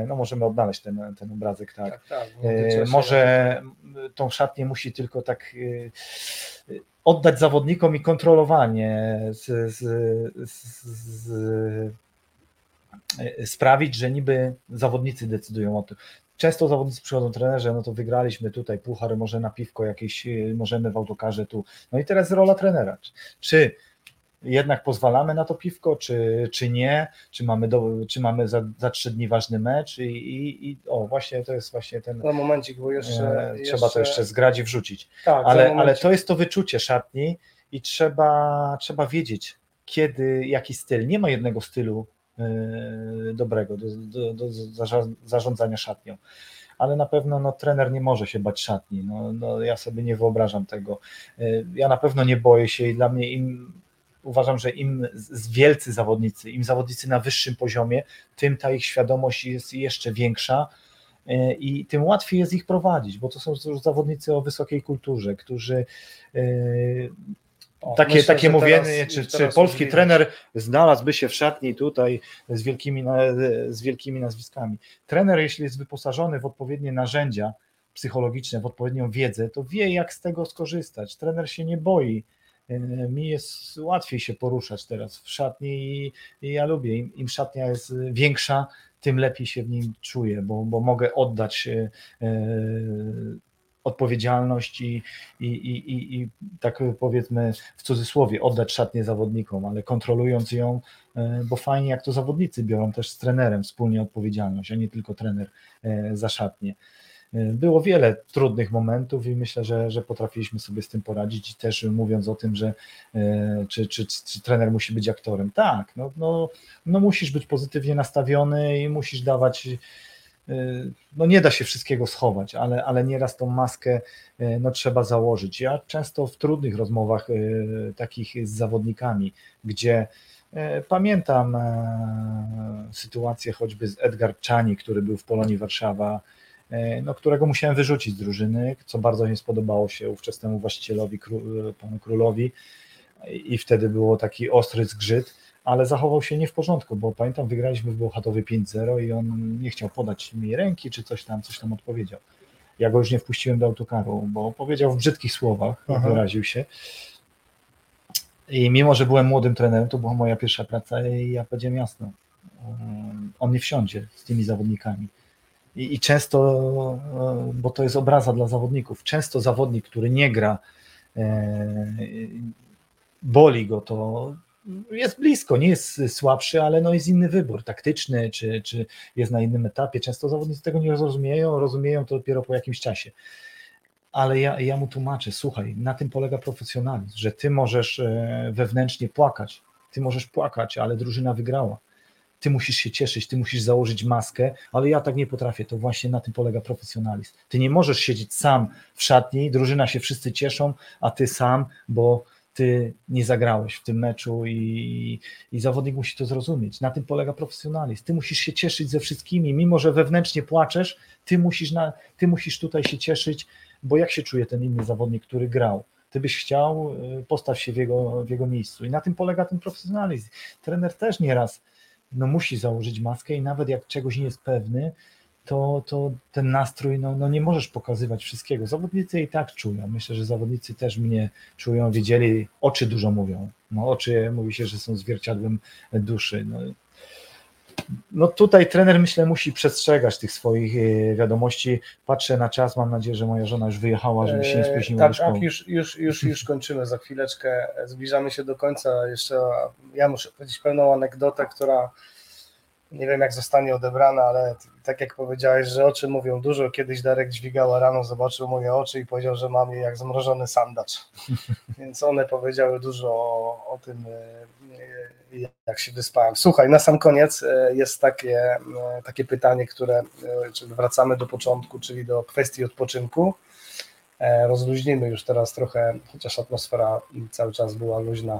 no możemy odnaleźć ten, ten obrazek, tak. tak, tak e, może tą szatnię musi tylko tak e, oddać zawodnikom i kontrolowanie z, z, z, sprawić, że niby zawodnicy decydują o tym. Często zawodnicy przychodzą trenerze, no to wygraliśmy tutaj puchar, może na piwko jakieś, możemy w autokarze tu. No i teraz rola trenera. Czy jednak pozwalamy na to piwko, czy, czy nie, czy mamy, do, czy mamy za, za trzy dni ważny mecz? I, i, i o właśnie to jest właśnie ten na momencik, bo jeszcze, e, trzeba jeszcze... to jeszcze zgrać i wrzucić, tak, ale, ale to jest to wyczucie szatni i trzeba, trzeba wiedzieć kiedy, jaki styl, nie ma jednego stylu e, dobrego do, do, do zarządzania szatnią. Ale na pewno no, trener nie może się bać szatni. No, no, ja sobie nie wyobrażam tego. E, ja na pewno nie boję się i dla mnie im uważam, że im wielcy zawodnicy, im zawodnicy na wyższym poziomie, tym ta ich świadomość jest jeszcze większa e, i tym łatwiej jest ich prowadzić, bo to są zawodnicy o wysokiej kulturze, którzy e, o, takie, myślę, takie mówienie, teraz, czy, czy polski trener znalazłby się w szatni tutaj z wielkimi, z wielkimi nazwiskami. Trener, jeśli jest wyposażony w odpowiednie narzędzia psychologiczne, w odpowiednią wiedzę, to wie, jak z tego skorzystać. Trener się nie boi mi jest łatwiej się poruszać teraz w szatni i, i ja lubię. Im, Im, szatnia jest większa, tym lepiej się w nim czuję, bo, bo mogę oddać e, odpowiedzialność i, i, i, i, tak powiedzmy w cudzysłowie oddać szatnię zawodnikom, ale kontrolując ją, e, bo fajnie jak to zawodnicy biorą też z trenerem wspólnie odpowiedzialność, a nie tylko trener e, za szatnię. Było wiele trudnych momentów i myślę, że, że potrafiliśmy sobie z tym poradzić. I też mówiąc o tym, że e, czy, czy, czy trener musi być aktorem. Tak, no, no, no musisz być pozytywnie nastawiony i musisz dawać. E, no nie da się wszystkiego schować, ale, ale nieraz tą maskę e, no, trzeba założyć. Ja często w trudnych rozmowach takich z zawodnikami, gdzie pamiętam sytuację choćby z Edgar Czani, który był w Polonii Warszawa no, którego musiałem wyrzucić z drużyny, co bardzo nie spodobało się ówczesnemu właścicielowi, panu królowi i wtedy było taki ostry zgrzyt, ale zachował się nie w porządku, bo pamiętam, wygraliśmy w Bełchatowie 5-0 i on nie chciał podać mi ręki, czy coś tam, coś tam odpowiedział. Ja go już nie wpuściłem do autokaru, bo powiedział w brzydkich słowach, Aha. wyraził się. I mimo, że byłem młodym trenerem, to była moja pierwsza praca i ja powiedziałem jasno, on nie wsiądzie z tymi zawodnikami i, i często, e, bo to jest obraza dla zawodników, często zawodnik, który nie gra, e, boli go to, jest blisko, nie jest słabszy, ale no jest inny wybór taktyczny, czy, czy jest na innym etapie. Często zawodnicy tego nie rozumieją, rozumieją to dopiero po jakimś czasie. Ale ja, ja mu tłumaczę, słuchaj, na tym polega profesjonalizm, że ty możesz e, wewnętrznie płakać, ty możesz płakać, ale drużyna wygrała ty musisz się cieszyć, ty musisz założyć maskę, ale ja tak nie potrafię, to właśnie na tym polega profesjonalizm. Ty nie możesz siedzieć sam w szatni, drużyna się wszyscy cieszą, a ty sam, bo ty nie zagrałeś w tym meczu i, i zawodnik musi to zrozumieć. Na tym polega profesjonalizm. Ty musisz się cieszyć ze wszystkimi, mimo że wewnętrznie płaczesz, ty musisz, na, ty musisz tutaj się cieszyć, bo jak się czuje ten inny zawodnik, który grał? Ty byś chciał, y, postaw się w jego, w jego miejscu. I na tym polega ten profesjonalizm. Trener też nieraz no, musi założyć maskę i nawet jak czegoś nie jest pewny, to, to ten nastrój, no, no nie możesz pokazywać wszystkiego. Zawodnicy i tak czują. Myślę, że zawodnicy też mnie czują, wiedzieli, oczy dużo mówią. No, oczy mówi się, że są zwierciadłem duszy. No, no tutaj trener myślę musi przestrzegać tych swoich e, wiadomości. Patrzę na czas, mam nadzieję, że moja żona już wyjechała, żeby się nie E, spóźniła Tak, do szkoły. tak już, już, już, już kończymy za chwileczkę. Zbliżamy się do końca. Jeszcze ja muszę powiedzieć pewną anegdotę, która nie wiem jak zostanie odebrana, ale tak jak powiedziałeś, że oczy mówią dużo. Kiedyś Darek dźwigała rano, zobaczył moje oczy i powiedział, że mam je jak zmrożony sandacz. (laughs) Więc one powiedziały dużo o, o tym, e, e, jak się wyspałem. Słuchaj, na sam koniec e, jest takie, takie pytanie, które, czyli wracamy do początku, czyli do kwestii odpoczynku. Rozluźnimy już teraz trochę, chociaż atmosfera cały czas była luźna.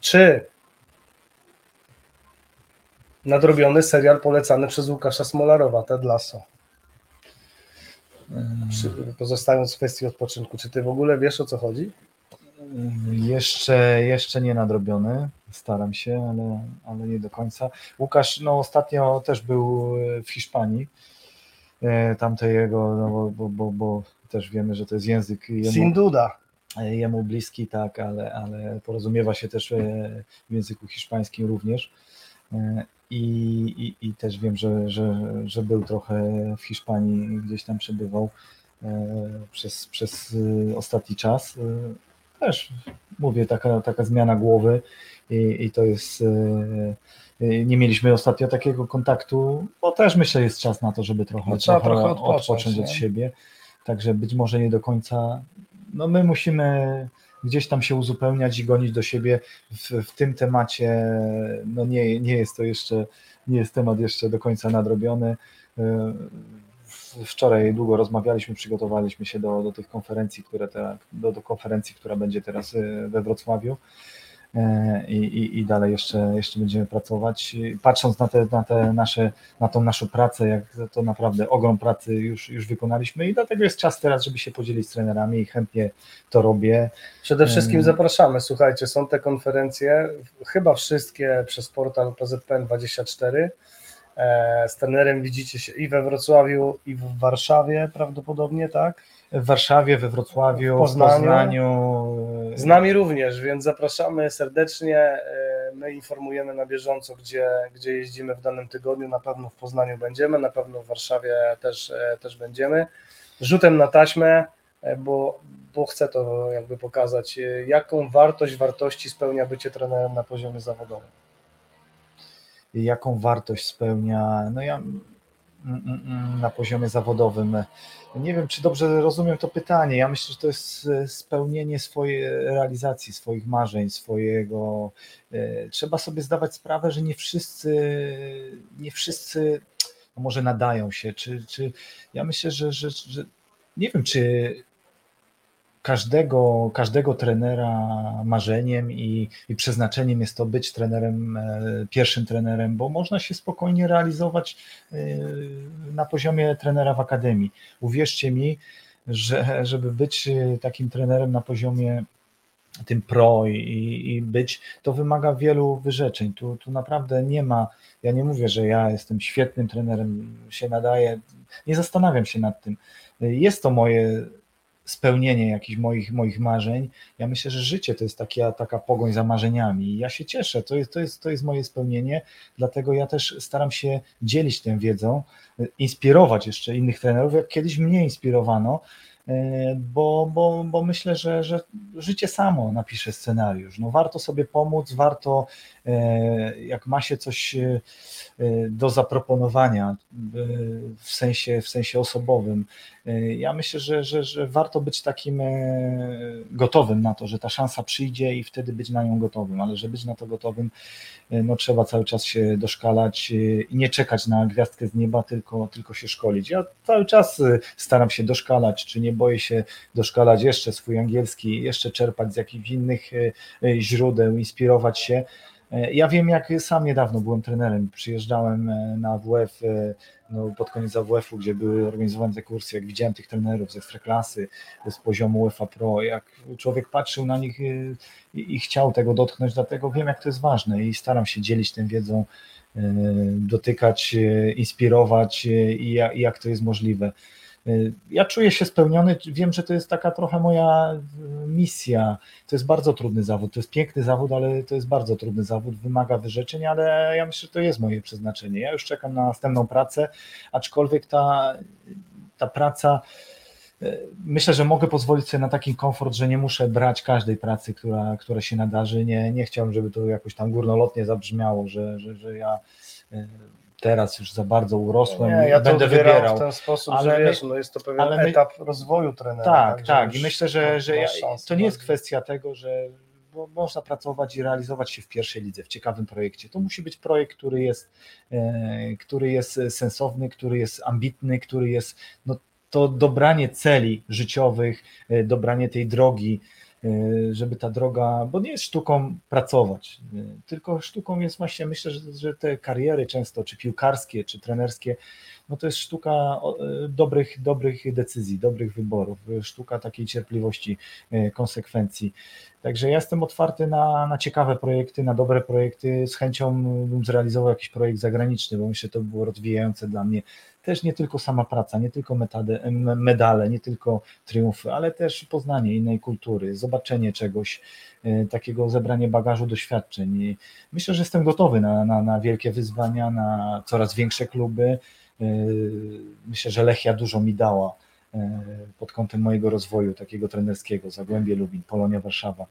Czy nadrobiony serial polecany przez Łukasza Smolarowa, Ted Lasso? Pozostając w kwestii odpoczynku, czy ty w ogóle wiesz o co chodzi? Jeszcze, jeszcze nie nadrobiony, staram się, ale, ale nie do końca. Łukasz no, ostatnio też był w Hiszpanii. E, Tamte jego, no, bo, bo, bo, bo też wiemy, że to jest język jemu, Sin duda. jemu bliski, tak, ale, ale porozumiewa się też e, w języku hiszpańskim również. I, i, i też wiem, że, że, że był trochę w Hiszpanii, gdzieś tam przebywał e, przez, przez e, ostatni czas. E, Też mówię, taka, taka zmiana głowy i, i to jest. Nie mieliśmy ostatnio takiego kontaktu, bo też myślę, jest czas na to, żeby trochę, No, trochę trochę odpocząć, odpocząć od siebie. Także być może nie do końca. No my musimy gdzieś tam się uzupełniać i gonić do siebie w, w tym temacie. No nie, nie jest to jeszcze, nie jest temat jeszcze do końca nadrobiony. Wczoraj długo rozmawialiśmy, przygotowaliśmy się do, do tych konferencji, które te, do, do konferencji, która będzie teraz e, we Wrocławiu. I, i, i dalej jeszcze, jeszcze będziemy pracować. Patrząc na te, na te nasze, na tą naszą pracę, jak to naprawdę ogrom pracy już, już wykonaliśmy i dlatego jest czas teraz, żeby się podzielić z trenerami i chętnie to robię. Przede wszystkim zapraszamy. Słuchajcie, są te konferencje, chyba wszystkie przez portal PZPN24. E, Z trenerem widzicie się i we Wrocławiu, i w Warszawie prawdopodobnie, tak? W Warszawie, we Wrocławiu, W Poznaniu. Poznaniu. Z nami również, więc zapraszamy serdecznie. E, My informujemy na bieżąco, gdzie, gdzie jeździmy w danym tygodniu. Na pewno w Poznaniu będziemy, na pewno w Warszawie też, e, też będziemy. Rzutem na taśmę, e, bo, bo chcę to jakby pokazać, jaką wartość, wartości spełnia bycie trenerem na poziomie zawodowym. jaką wartość spełnia. No ja na poziomie zawodowym. Nie wiem, czy dobrze rozumiem to pytanie. Ja myślę, że to jest e, spełnienie swojej realizacji, swoich marzeń, swojego. e, Trzeba sobie zdawać sprawę, że nie wszyscy, nie wszyscy no może nadają się. Czy, czy ja myślę, że, że, że nie wiem, czy każdego, każdego trenera marzeniem i, i przeznaczeniem jest to być trenerem, e, pierwszym trenerem, bo można się spokojnie realizować e, na poziomie trenera w akademii. Uwierzcie mi, że żeby być e, takim trenerem na poziomie tym pro i, i być, to wymaga wielu wyrzeczeń. Tu, tu naprawdę nie ma, ja nie mówię, że ja jestem świetnym trenerem, się nadaję, nie zastanawiam się nad tym. Jest to moje spełnienie jakichś moich, moich marzeń. Ja myślę, że życie to jest taka, taka pogoń za marzeniami ja się cieszę, to jest, to, jest, to jest moje spełnienie, dlatego ja też staram się dzielić tą wiedzą, inspirować jeszcze innych trenerów, jak kiedyś mnie inspirowano, e, bo, bo, bo myślę, że, że życie samo napisze scenariusz. No warto sobie pomóc, warto e, jak ma się coś e, do zaproponowania w sensie, w sensie osobowym. Ja myślę, że, że, że warto być takim gotowym na to, że ta szansa przyjdzie i wtedy być na nią gotowym, ale żeby być na to gotowym, no trzeba cały czas się doszkalać i nie czekać na gwiazdkę z nieba, tylko, tylko się szkolić. Ja cały czas staram się doszkalać, czy nie boję się doszkalać jeszcze swój angielski, jeszcze czerpać z jakichś innych źródeł, inspirować się. Ja wiem, jak sam niedawno byłem trenerem, przyjeżdżałem na WF no, pod koniec AWF-u, gdzie były organizowane te kursy, jak widziałem tych trenerów z ekstraklasy, z poziomu UEFA Pro, jak człowiek patrzył na nich i, i chciał tego dotknąć, dlatego wiem, jak to jest ważne i staram się dzielić tą wiedzą, dotykać, inspirować i jak to jest możliwe. Ja czuję się spełniony, wiem, że to jest taka trochę moja misja. To jest bardzo trudny zawód, to jest piękny zawód, ale to jest bardzo trudny zawód, wymaga wyrzeczeń, ale ja myślę, że to jest moje przeznaczenie. Ja już czekam na następną pracę, aczkolwiek ta, ta praca, myślę, że mogę pozwolić sobie na taki komfort, że nie muszę brać każdej pracy, która, która się nadarzy. Nie, nie chciałbym, żeby to jakoś tam górnolotnie zabrzmiało, że, że, że ja teraz już za bardzo urosłem nie, ja będę wybierał. w ten sposób, ale że wiesz, no jest to pewien my, etap rozwoju trenera. Tak, tak, tak. i myślę, że, że ja, to nie jest kwestia tego, że można pracować i realizować się w pierwszej lidze, w ciekawym projekcie. To musi być projekt, który jest, e, który jest sensowny, który jest ambitny, który jest no, to dobranie celi życiowych, e, dobranie tej drogi, żeby ta droga, bo nie jest sztuką pracować, e, tylko sztuką jest właśnie, myślę, że, że te kariery często, czy piłkarskie, czy trenerskie, no to jest sztuka e, dobrych, dobrych decyzji, dobrych wyborów, sztuka takiej cierpliwości, konsekwencji. Także ja jestem otwarty na, na ciekawe projekty, na dobre projekty. Z chęcią bym zrealizował jakiś projekt zagraniczny, bo myślę, że to by było rozwijające dla mnie też nie tylko sama praca, nie tylko medale, nie tylko triumfy, ale też poznanie innej kultury, zobaczenie czegoś, e, takiego zebranie bagażu doświadczeń. myślę, że jestem gotowy na, na, na wielkie wyzwania, na coraz większe kluby. E, myślę, że Lechia dużo mi dała pod kątem mojego rozwoju takiego trenerskiego, Zagłębie Lubin, Polonia Warszawa.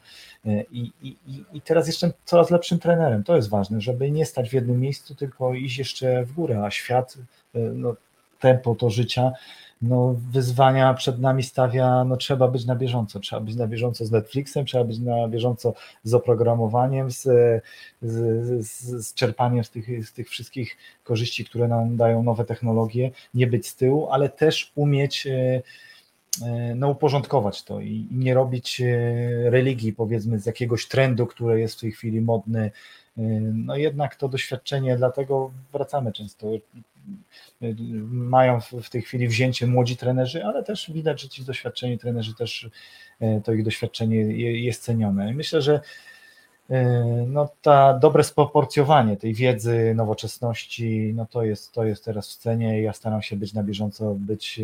I, i, I teraz jestem coraz lepszym trenerem. To jest ważne, żeby nie stać w jednym miejscu, tylko iść jeszcze w górę, a świat no, tempo to życia, no, wyzwania przed nami stawia, no trzeba być na bieżąco, trzeba być na bieżąco z Netflixem, trzeba być na bieżąco z oprogramowaniem, z, z, z czerpaniem z tych, z tych wszystkich korzyści, które nam dają nowe technologie, nie być z tyłu, ale też umieć e, e, no, uporządkować to i nie robić e, religii, powiedzmy, z jakiegoś trendu, który jest w tej chwili modny. No jednak to doświadczenie, dlatego wracamy często mają w tej chwili wzięcie młodzi trenerzy, ale też widać, że ci doświadczeni trenerzy też e, to ich doświadczenie jest cenione. myślę, że e, no, ta dobre sproporcjowanie tej wiedzy, nowoczesności, no to jest, to jest teraz w cenie. Ja staram się być na bieżąco, być,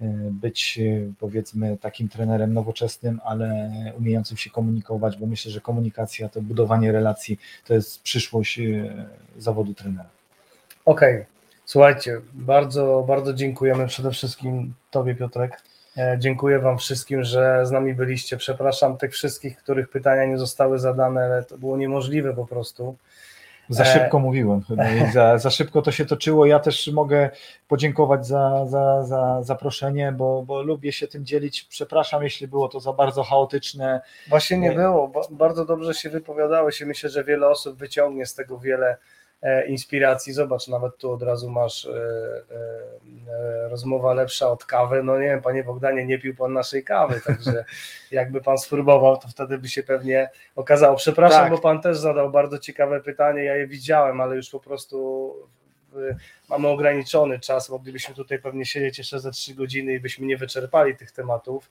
e, być powiedzmy takim trenerem nowoczesnym, ale umiejącym się komunikować, bo myślę, że komunikacja, to budowanie relacji to jest przyszłość zawodu trenera. Okej, okay. słuchajcie, bardzo, bardzo dziękujemy przede wszystkim Tobie, Piotrek. E, dziękuję Wam wszystkim, że z nami byliście. Przepraszam tych wszystkich, których pytania nie zostały zadane, ale to było niemożliwe po prostu. Za szybko e... mówiłem chyba za, za szybko to się toczyło. Ja też mogę podziękować za, za, za zaproszenie, bo, bo lubię się tym dzielić. Przepraszam, jeśli było to za bardzo chaotyczne. Właśnie nie było. Bardzo dobrze się wypowiadałeś i myślę, że wiele osób wyciągnie z tego wiele E, inspiracji. Zobacz, nawet tu od razu masz e, e, rozmowa lepsza od kawy. No nie wiem, panie Bogdanie, nie pił pan naszej kawy, także (laughs) jakby pan spróbował, to wtedy by się pewnie okazało. Przepraszam, tak. bo pan też zadał bardzo ciekawe pytanie, ja je widziałem, ale już po prostu mamy ograniczony czas, moglibyśmy tutaj pewnie siedzieć jeszcze za trzy godziny i byśmy nie wyczerpali tych tematów.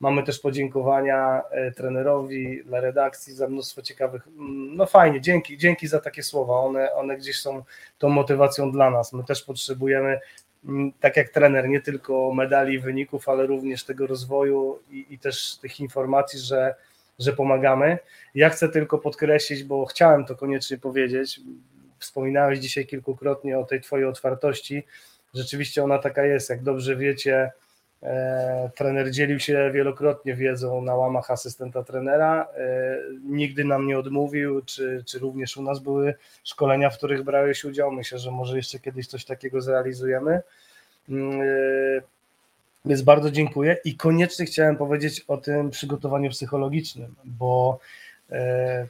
Mamy też podziękowania e, trenerowi, dla redakcji za mnóstwo ciekawych. Mm, no fajnie, dzięki, dzięki za takie słowa. One, one gdzieś są tą motywacją dla nas. My też potrzebujemy, mm, tak jak trener, nie tylko medali wyników, ale również tego rozwoju i, i też tych informacji, że, że pomagamy. Ja chcę tylko podkreślić, bo chciałem to koniecznie powiedzieć. Wspominałeś dzisiaj kilkukrotnie o tej Twojej otwartości. Rzeczywiście ona taka jest, jak dobrze wiecie trener dzielił się wielokrotnie wiedzą na łamach asystenta trenera. E, nigdy nam nie odmówił, czy, czy również u nas były szkolenia, w których brałeś udział. Myślę, że może jeszcze kiedyś coś takiego zrealizujemy. Mm, e, więc bardzo dziękuję i koniecznie chciałem powiedzieć o tym przygotowaniu psychologicznym, bo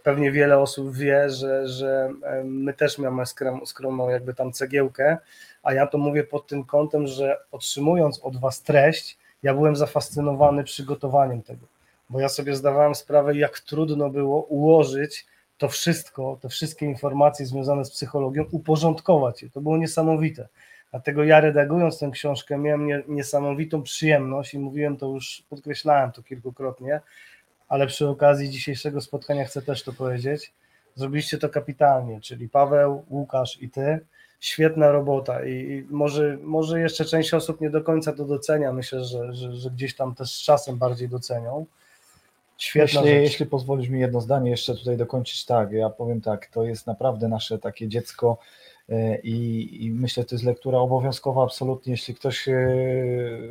pewnie wiele osób wie, że, że my też mamy skromną jakby tam cegiełkę, a ja to mówię pod tym kątem, że otrzymując od Was treść, ja byłem zafascynowany przygotowaniem tego, bo ja sobie zdawałem sprawę, jak trudno było ułożyć to wszystko, te wszystkie informacje związane z psychologią, uporządkować je. To było niesamowite. Dlatego ja redagując tę książkę miałem nie, niesamowitą przyjemność i mówiłem to już, podkreślałem to kilkukrotnie, ale przy okazji dzisiejszego spotkania chcę też to powiedzieć. Zrobiliście to kapitalnie, czyli Paweł, Łukasz i ty. Świetna robota i może, może jeszcze część osób nie do końca to docenia. Myślę, że, że, że gdzieś tam też z czasem bardziej docenią. Świetna jeśli, jeśli pozwolisz mi jedno zdanie jeszcze tutaj dokończyć, tak, ja powiem tak, to jest naprawdę nasze takie dziecko i, i myślę, to jest lektura obowiązkowa absolutnie, jeśli ktoś e,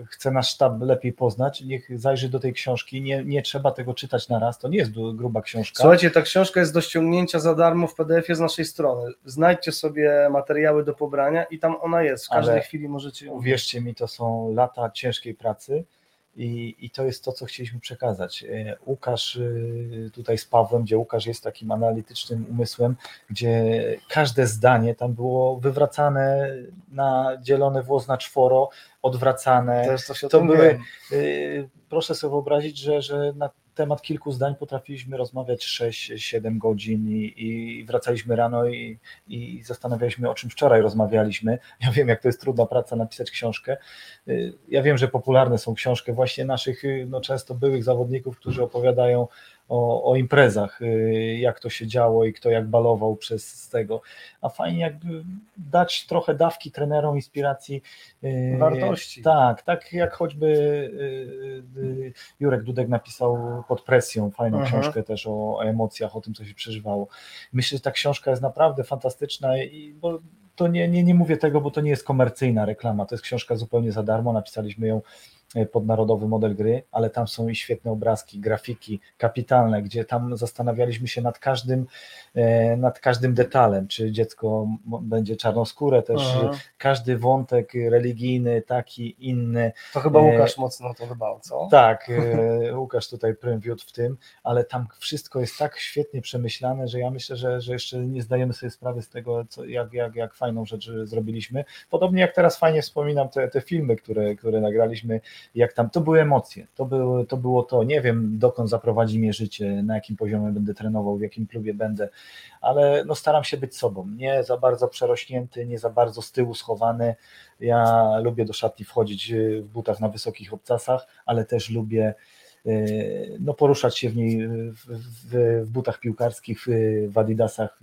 chce nasz sztab lepiej poznać, niech zajrzy do tej książki, nie, nie trzeba tego czytać na raz, to nie jest gruba książka. Słuchajcie, ta książka jest do ściągnięcia za darmo w PDF-ie z naszej strony, znajdźcie sobie materiały do pobrania i tam ona jest, w każdej Ale chwili możecie ją... Uwierzcie mi, to są lata ciężkiej pracy, i, I to jest to, co chcieliśmy przekazać. E, Łukasz y, tutaj z Pawłem, gdzie Łukasz jest takim analitycznym umysłem, gdzie każde zdanie tam było wywracane na dzielone włos na czworo, odwracane. To, to były, y, proszę sobie wyobrazić, że, że na temat kilku zdań potrafiliśmy rozmawiać 6-7 godzin i, i, wracaliśmy rano i, i zastanawialiśmy, o czym wczoraj rozmawialiśmy. Ja wiem, jak to jest trudna praca napisać książkę. Y, ja wiem, że popularne są książki właśnie naszych y, no, często byłych zawodników, którzy opowiadają o, o imprezach, y, jak to się działo i kto jak balował przez tego. A fajnie jakby dać trochę dawki trenerom inspiracji. Y, Wartości. Tak, tak jak choćby y, Jurek Dudek napisał pod presją fajną Aha. książkę też o, emocjach, o tym, co się przeżywało. Myślę, że ta książka jest naprawdę fantastyczna i bo to nie, nie, nie mówię tego, bo to nie jest komercyjna reklama, to jest książka zupełnie za darmo, napisaliśmy ją podnarodowy model gry, ale tam są i świetne obrazki, grafiki kapitalne, gdzie tam zastanawialiśmy się nad każdym, e, nad każdym detalem, czy dziecko będzie czarnoskóre, też Aha. każdy wątek religijny, taki, inny. To chyba e, Łukasz mocno to dbał, co? Tak, (laughs) Łukasz tutaj prym wiódł w tym, ale tam wszystko jest tak świetnie przemyślane, że ja myślę, że, że jeszcze nie zdajemy sobie sprawy z tego, co, jak, jak, jak fajną rzecz zrobiliśmy. Podobnie jak teraz fajnie wspominam te, te filmy, które, które nagraliśmy, jak tam, to były emocje, to, było to było to, nie wiem dokąd zaprowadzi mnie życie, na jakim poziomie będę trenował, w jakim klubie będę, ale no staram się być sobą, nie za bardzo przerośnięty, nie za bardzo z tyłu schowany, ja lubię do szatni wchodzić w butach na wysokich obcasach, ale też lubię e, no, poruszać się w niej w, w, w butach piłkarskich, w adidasach,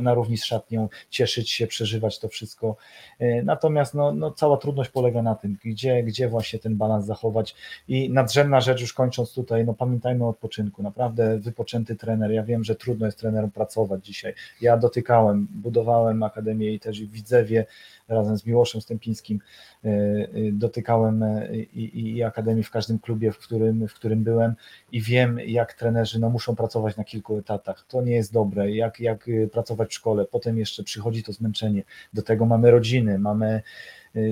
na równi z szatnią, cieszyć się, przeżywać to wszystko. E, natomiast no, no, cała trudność polega na tym, gdzie, gdzie właśnie ten balans zachować. I nadrzędna rzecz, już kończąc tutaj, no pamiętajmy o odpoczynku. Naprawdę wypoczęty trener. Ja wiem, że trudno jest trenerem pracować dzisiaj. Ja dotykałem, budowałem akademię i też w Widzewie razem z Miłoszem Stępińskim e, e, dotykałem i, i Akademii w każdym klubie, w którym, w którym byłem i wiem, jak trenerzy no, muszą pracować na kilku etatach. To nie jest dobre, jak, jak pracować w szkole, potem jeszcze przychodzi to zmęczenie, do tego mamy rodziny, mamy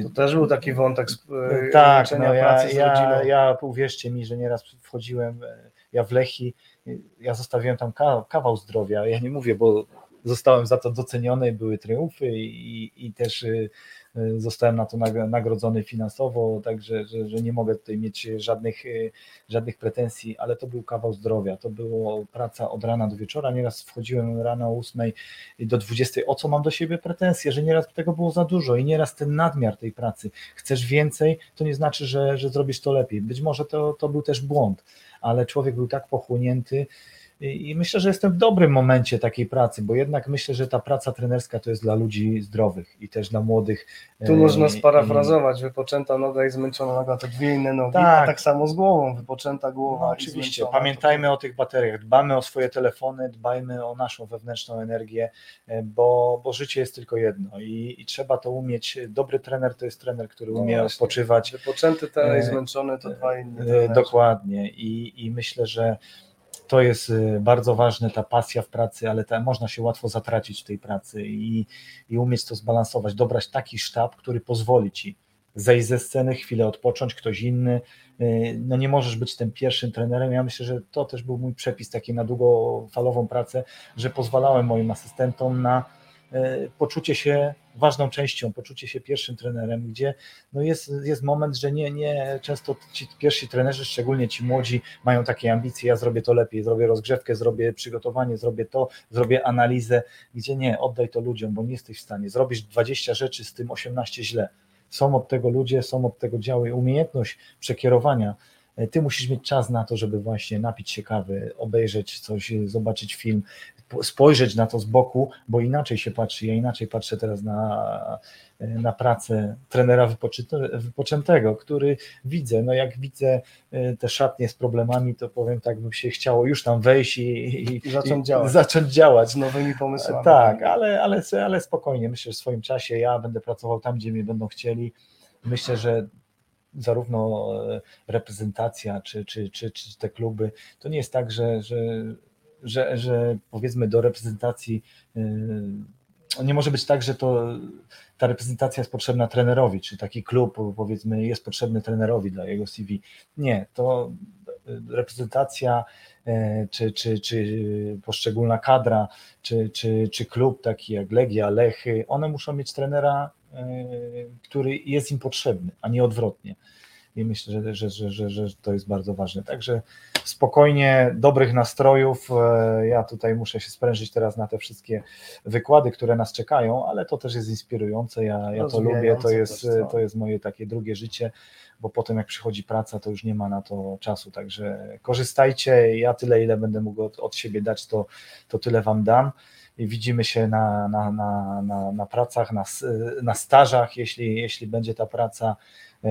to też był taki wątek z, tak, no ja, ja, ja uwierzcie mi, że nieraz wchodziłem, ja w Lechi, ja zostawiłem tam kawał zdrowia, ja nie mówię, bo zostałem za to doceniony, były triumfy i, i też y, y, zostałem na to nagrodzony finansowo, także że, że nie mogę tutaj mieć żadnych, y, żadnych pretensji, ale to był kawał zdrowia, to było praca od rana do wieczora, nieraz wchodziłem rano o 8 do 20, o co mam do siebie pretensje, że nieraz tego było za dużo i nieraz ten nadmiar tej pracy, chcesz więcej, to nie znaczy, że, że zrobisz to lepiej, być może to, to był też błąd, ale człowiek był tak pochłonięty, i myślę, że jestem w dobrym momencie takiej pracy, bo jednak myślę, że ta praca trenerska to jest dla ludzi zdrowych i też dla młodych. Tu można sparafrazować, wypoczęta noga i zmęczona noga to dwie inne nogi, tak. a tak samo z głową, wypoczęta głowa. No, oczywiście, pamiętajmy to... o tych bateriach, dbamy o swoje telefony, dbajmy o naszą wewnętrzną energię, e, bo, bo życie jest tylko jedno i, i trzeba to umieć. Dobry trener to jest trener, który umie no odpoczywać. Wypoczęty trener i e, zmęczony to dwa inne. Trenerzy. Dokładnie i, i myślę, że to jest y, bardzo ważne, ta pasja w pracy, ale ta, można się łatwo zatracić w tej pracy i, i umieć to zbalansować, dobrać taki sztab, który pozwoli ci zejść ze sceny, chwilę odpocząć, ktoś inny. Y, no nie możesz być tym pierwszym trenerem. Ja myślę, że to też był mój przepis taki na długofalową pracę, że pozwalałem moim asystentom na e, poczucie się ważną częścią, poczucie się pierwszym trenerem, gdzie no jest, jest moment, że nie, nie często ci pierwsi trenerzy, szczególnie ci młodzi, mają takie ambicje, ja zrobię to lepiej, zrobię rozgrzewkę, zrobię przygotowanie, zrobię to, zrobię analizę, gdzie nie, oddaj to ludziom, bo nie jesteś w stanie, zrobisz 20 rzeczy, z tym 18 źle. Są od tego ludzie, są od tego działy, umiejętność przekierowania ty musisz mieć czas na to, żeby właśnie napić się kawy, obejrzeć coś, zobaczyć film, spojrzeć na to z boku, bo inaczej się patrzy. Ja inaczej patrzę teraz na, na pracę trenera wypoczętego, który widzę, no jak widzę e, te szatnie z problemami, to powiem tak, bym się chciało już tam wejść i, I zacząć, i, działać. zacząć działać. Z nowymi pomysłami. Tak, ale, ale, ale spokojnie, myślę, że w swoim czasie ja będę pracował tam, gdzie mnie będą chcieli. Myślę, że zarówno e, reprezentacja, czy, czy, czy, czy te kluby, to nie jest tak, że, że, że, że powiedzmy do reprezentacji e, nie może być tak, że to ta reprezentacja jest potrzebna trenerowi, czy taki klub powiedzmy jest potrzebny trenerowi dla jego CV. Nie, to reprezentacja e, czy, czy, czy poszczególna kadra, czy, czy, czy klub taki jak Legia, Lechy, one muszą mieć trenera który jest im potrzebny, a nie odwrotnie. I myślę, że, że, że, że, to jest bardzo ważne. Także spokojnie, dobrych nastrojów. E, ja tutaj muszę się sprężyć teraz na te wszystkie wykłady, które nas czekają, ale to też jest inspirujące. Ja, ja to lubię, to jest, to jest moje takie drugie życie, bo potem jak przychodzi praca, to już nie ma na to czasu. Także korzystajcie. Ja tyle, ile będę mógł od, od siebie dać, to, to tyle Wam dam i widzimy się na, na, na, na, na pracach, na, na stażach, jeśli, jeśli będzie ta praca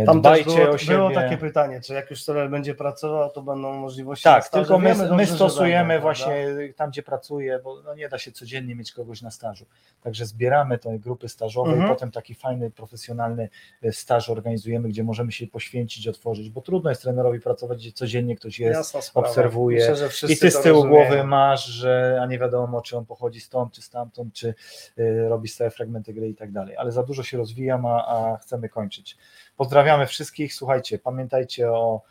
Tam Dbajcie też było, o siebie. było takie pytanie, czy jak już Sorel będzie pracował, to będą możliwości Tak, tylko my, my stosujemy będą, właśnie prawda? tam, gdzie pracuję, bo no nie da się codziennie mieć kogoś na stażu. Także zbieramy te grupy stażowe mhm. i potem taki fajny, profesjonalny e, staż organizujemy, gdzie możemy się poświęcić, otworzyć, bo trudno jest trenerowi pracować, gdzie codziennie ktoś jest, obserwuje Myślę, i ty z tyłu głowy masz, że a nie wiadomo, czy on pochodzi stąd, czy stamtąd, czy y, robi stałe fragmenty gry i tak dalej. Ale za dużo się rozwijam, a, a chcemy kończyć. Pozdrawiamy wszystkich. Słuchajcie, pamiętajcie o,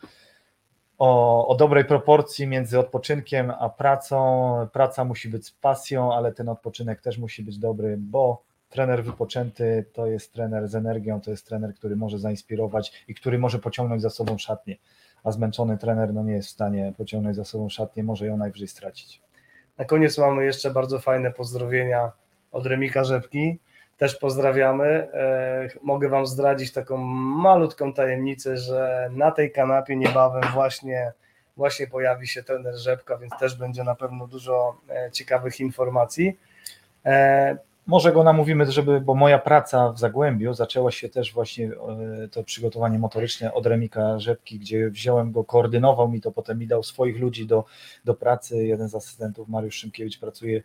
o, o, dobrej proporcji między odpoczynkiem a pracą. Praca musi być z pasją, ale ten odpoczynek też musi być dobry, bo trener wypoczęty to jest trener z energią, to jest trener, który może zainspirować i który może pociągnąć za sobą szatnię. A zmęczony trener no nie jest w stanie pociągnąć za sobą szatnię, może ją najwyżej stracić. Na koniec mamy jeszcze bardzo fajne pozdrowienia od Remika Rzepki też pozdrawiamy. E, mogę Wam zdradzić taką malutką tajemnicę, że na tej kanapie niebawem właśnie, właśnie pojawi się trener Rzepka, więc też będzie na pewno dużo e, ciekawych informacji. E, Może go namówimy, żeby, bo moja praca w Zagłębiu zaczęła się też właśnie to przygotowanie motoryczne od Remika Rzepki, gdzie wziąłem go, koordynował mi to, potem mi dał swoich ludzi do, do pracy. Jeden z asystentów, Mariusz Szymkiewicz, pracuje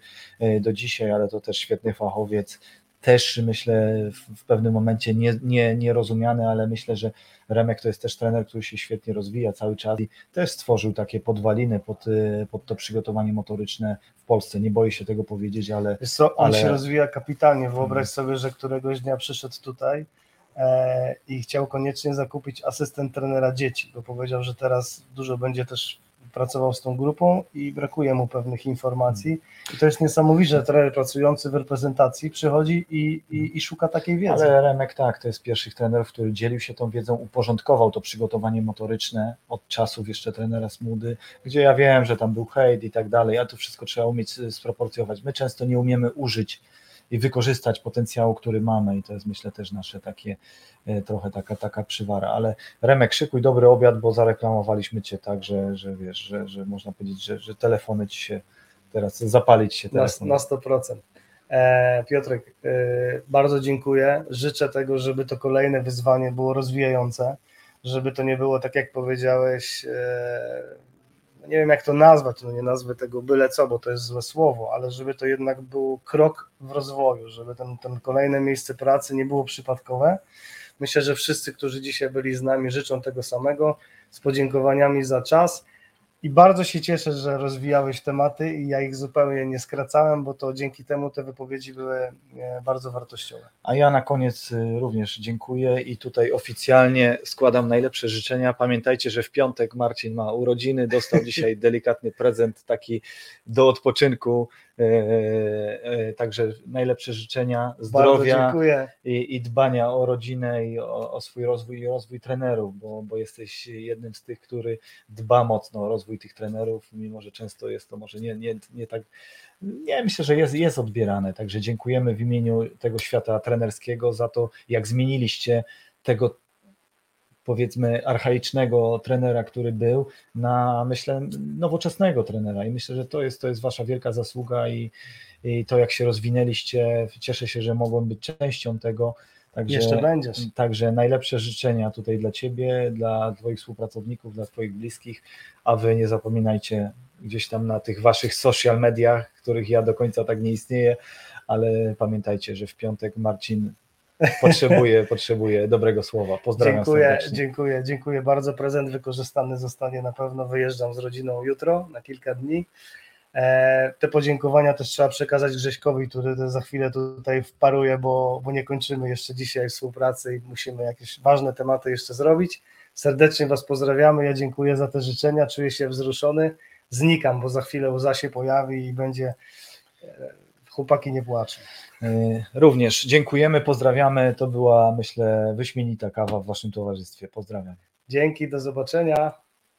do dzisiaj, ale to też świetny fachowiec też myślę w pewnym momencie nie, nie, nierozumiany, ale myślę, że Remek to jest też trener, który się świetnie rozwija cały czas i też stworzył takie podwaliny pod, pod to przygotowanie motoryczne w Polsce. Nie boję się tego powiedzieć, ale. co, on ale... się rozwija kapitalnie. Wyobraź sobie, że któregoś dnia przyszedł tutaj e, i chciał koniecznie zakupić asystent trenera dzieci, bo powiedział, że teraz dużo będzie też pracował z tą grupą i brakuje mu pewnych informacji. I to jest niesamowite, że trener pracujący w reprezentacji przychodzi i, i, i szuka takiej wiedzy. Ale Remek tak, to jest pierwszych trenerów, który dzielił się tą wiedzą, uporządkował to przygotowanie motoryczne od czasów jeszcze trenera Smudy, gdzie ja wiem, że tam był hejt i tak dalej, a to wszystko trzeba umieć sproporcjować. My często nie umiemy użyć i wykorzystać potencjału, który mamy i to jest myślę też nasze takie e, trochę taka, taka przywara, ale Remek, szykuj dobry obiad, bo zareklamowaliśmy Cię tak, że, że wiesz, że, że można powiedzieć, że, że telefony Ci się teraz, zapalić się telefon. Na, na 100%. E, Piotrek, e, bardzo dziękuję. Życzę tego, żeby to kolejne wyzwanie było rozwijające, żeby to nie było tak jak powiedziałeś, nie wiem jak to nazwać, no nie nazwę tego byle co, bo to jest złe słowo, ale żeby to jednak był krok w rozwoju, żeby ten, ten kolejne miejsce pracy nie było przypadkowe. Myślę, że wszyscy, którzy dzisiaj byli z nami, życzą tego samego, z podziękowaniami za czas i bardzo się cieszę, że rozwijałeś tematy i ja ich zupełnie nie skracałem, bo to dzięki temu te wypowiedzi były e, bardzo wartościowe. A ja na koniec e, również dziękuję i tutaj oficjalnie składam najlepsze życzenia. Pamiętajcie, że w piątek Marcin ma urodziny, dostał (laughs) dzisiaj delikatny prezent taki do odpoczynku Także najlepsze życzenia, zdrowia i, i dbania o rodzinę i o, o swój rozwój i rozwój trenerów, bo, bo jesteś jednym z tych, który dba mocno o rozwój tych trenerów, mimo że często jest to może nie, nie, nie tak. Nie, myślę, że jest, jest odbierane. Także dziękujemy w imieniu tego świata trenerskiego za to, jak zmieniliście tego powiedzmy archaicznego trenera, który był, na myślę nowoczesnego trenera i myślę, że to jest, to jest wasza wielka zasługa i, i to jak się rozwinęliście, cieszę się, że mogłem być częścią tego. Także, Jeszcze będziesz. Także najlepsze życzenia tutaj dla Ciebie, dla Twoich współpracowników, dla Twoich bliskich, a Wy nie zapominajcie gdzieś tam na tych Waszych social mediach, których ja do końca tak nie istnieję, ale pamiętajcie, że w piątek Marcin potrzebuje, potrzebuje dobrego słowa. Pozdrawiam Dziękuję, serdecznie. dziękuję, dziękuję bardzo. Prezent wykorzystany zostanie na pewno. Wyjeżdżam z rodziną jutro na kilka dni. E, Te podziękowania też trzeba przekazać Grześkowi, który za chwilę tutaj wparuje, bo, bo nie kończymy jeszcze dzisiaj współpracy i musimy jakieś ważne tematy jeszcze zrobić. Serdecznie Was pozdrawiamy. Ja dziękuję za te życzenia. Czuję się wzruszony. Znikam, bo za chwilę łza się pojawi i będzie. E, Chłopaki nie płaczą. Y, Również dziękujemy, pozdrawiamy. To była, myślę, wyśmienita kawa w Waszym towarzystwie. Pozdrawiam. Dzięki, do zobaczenia.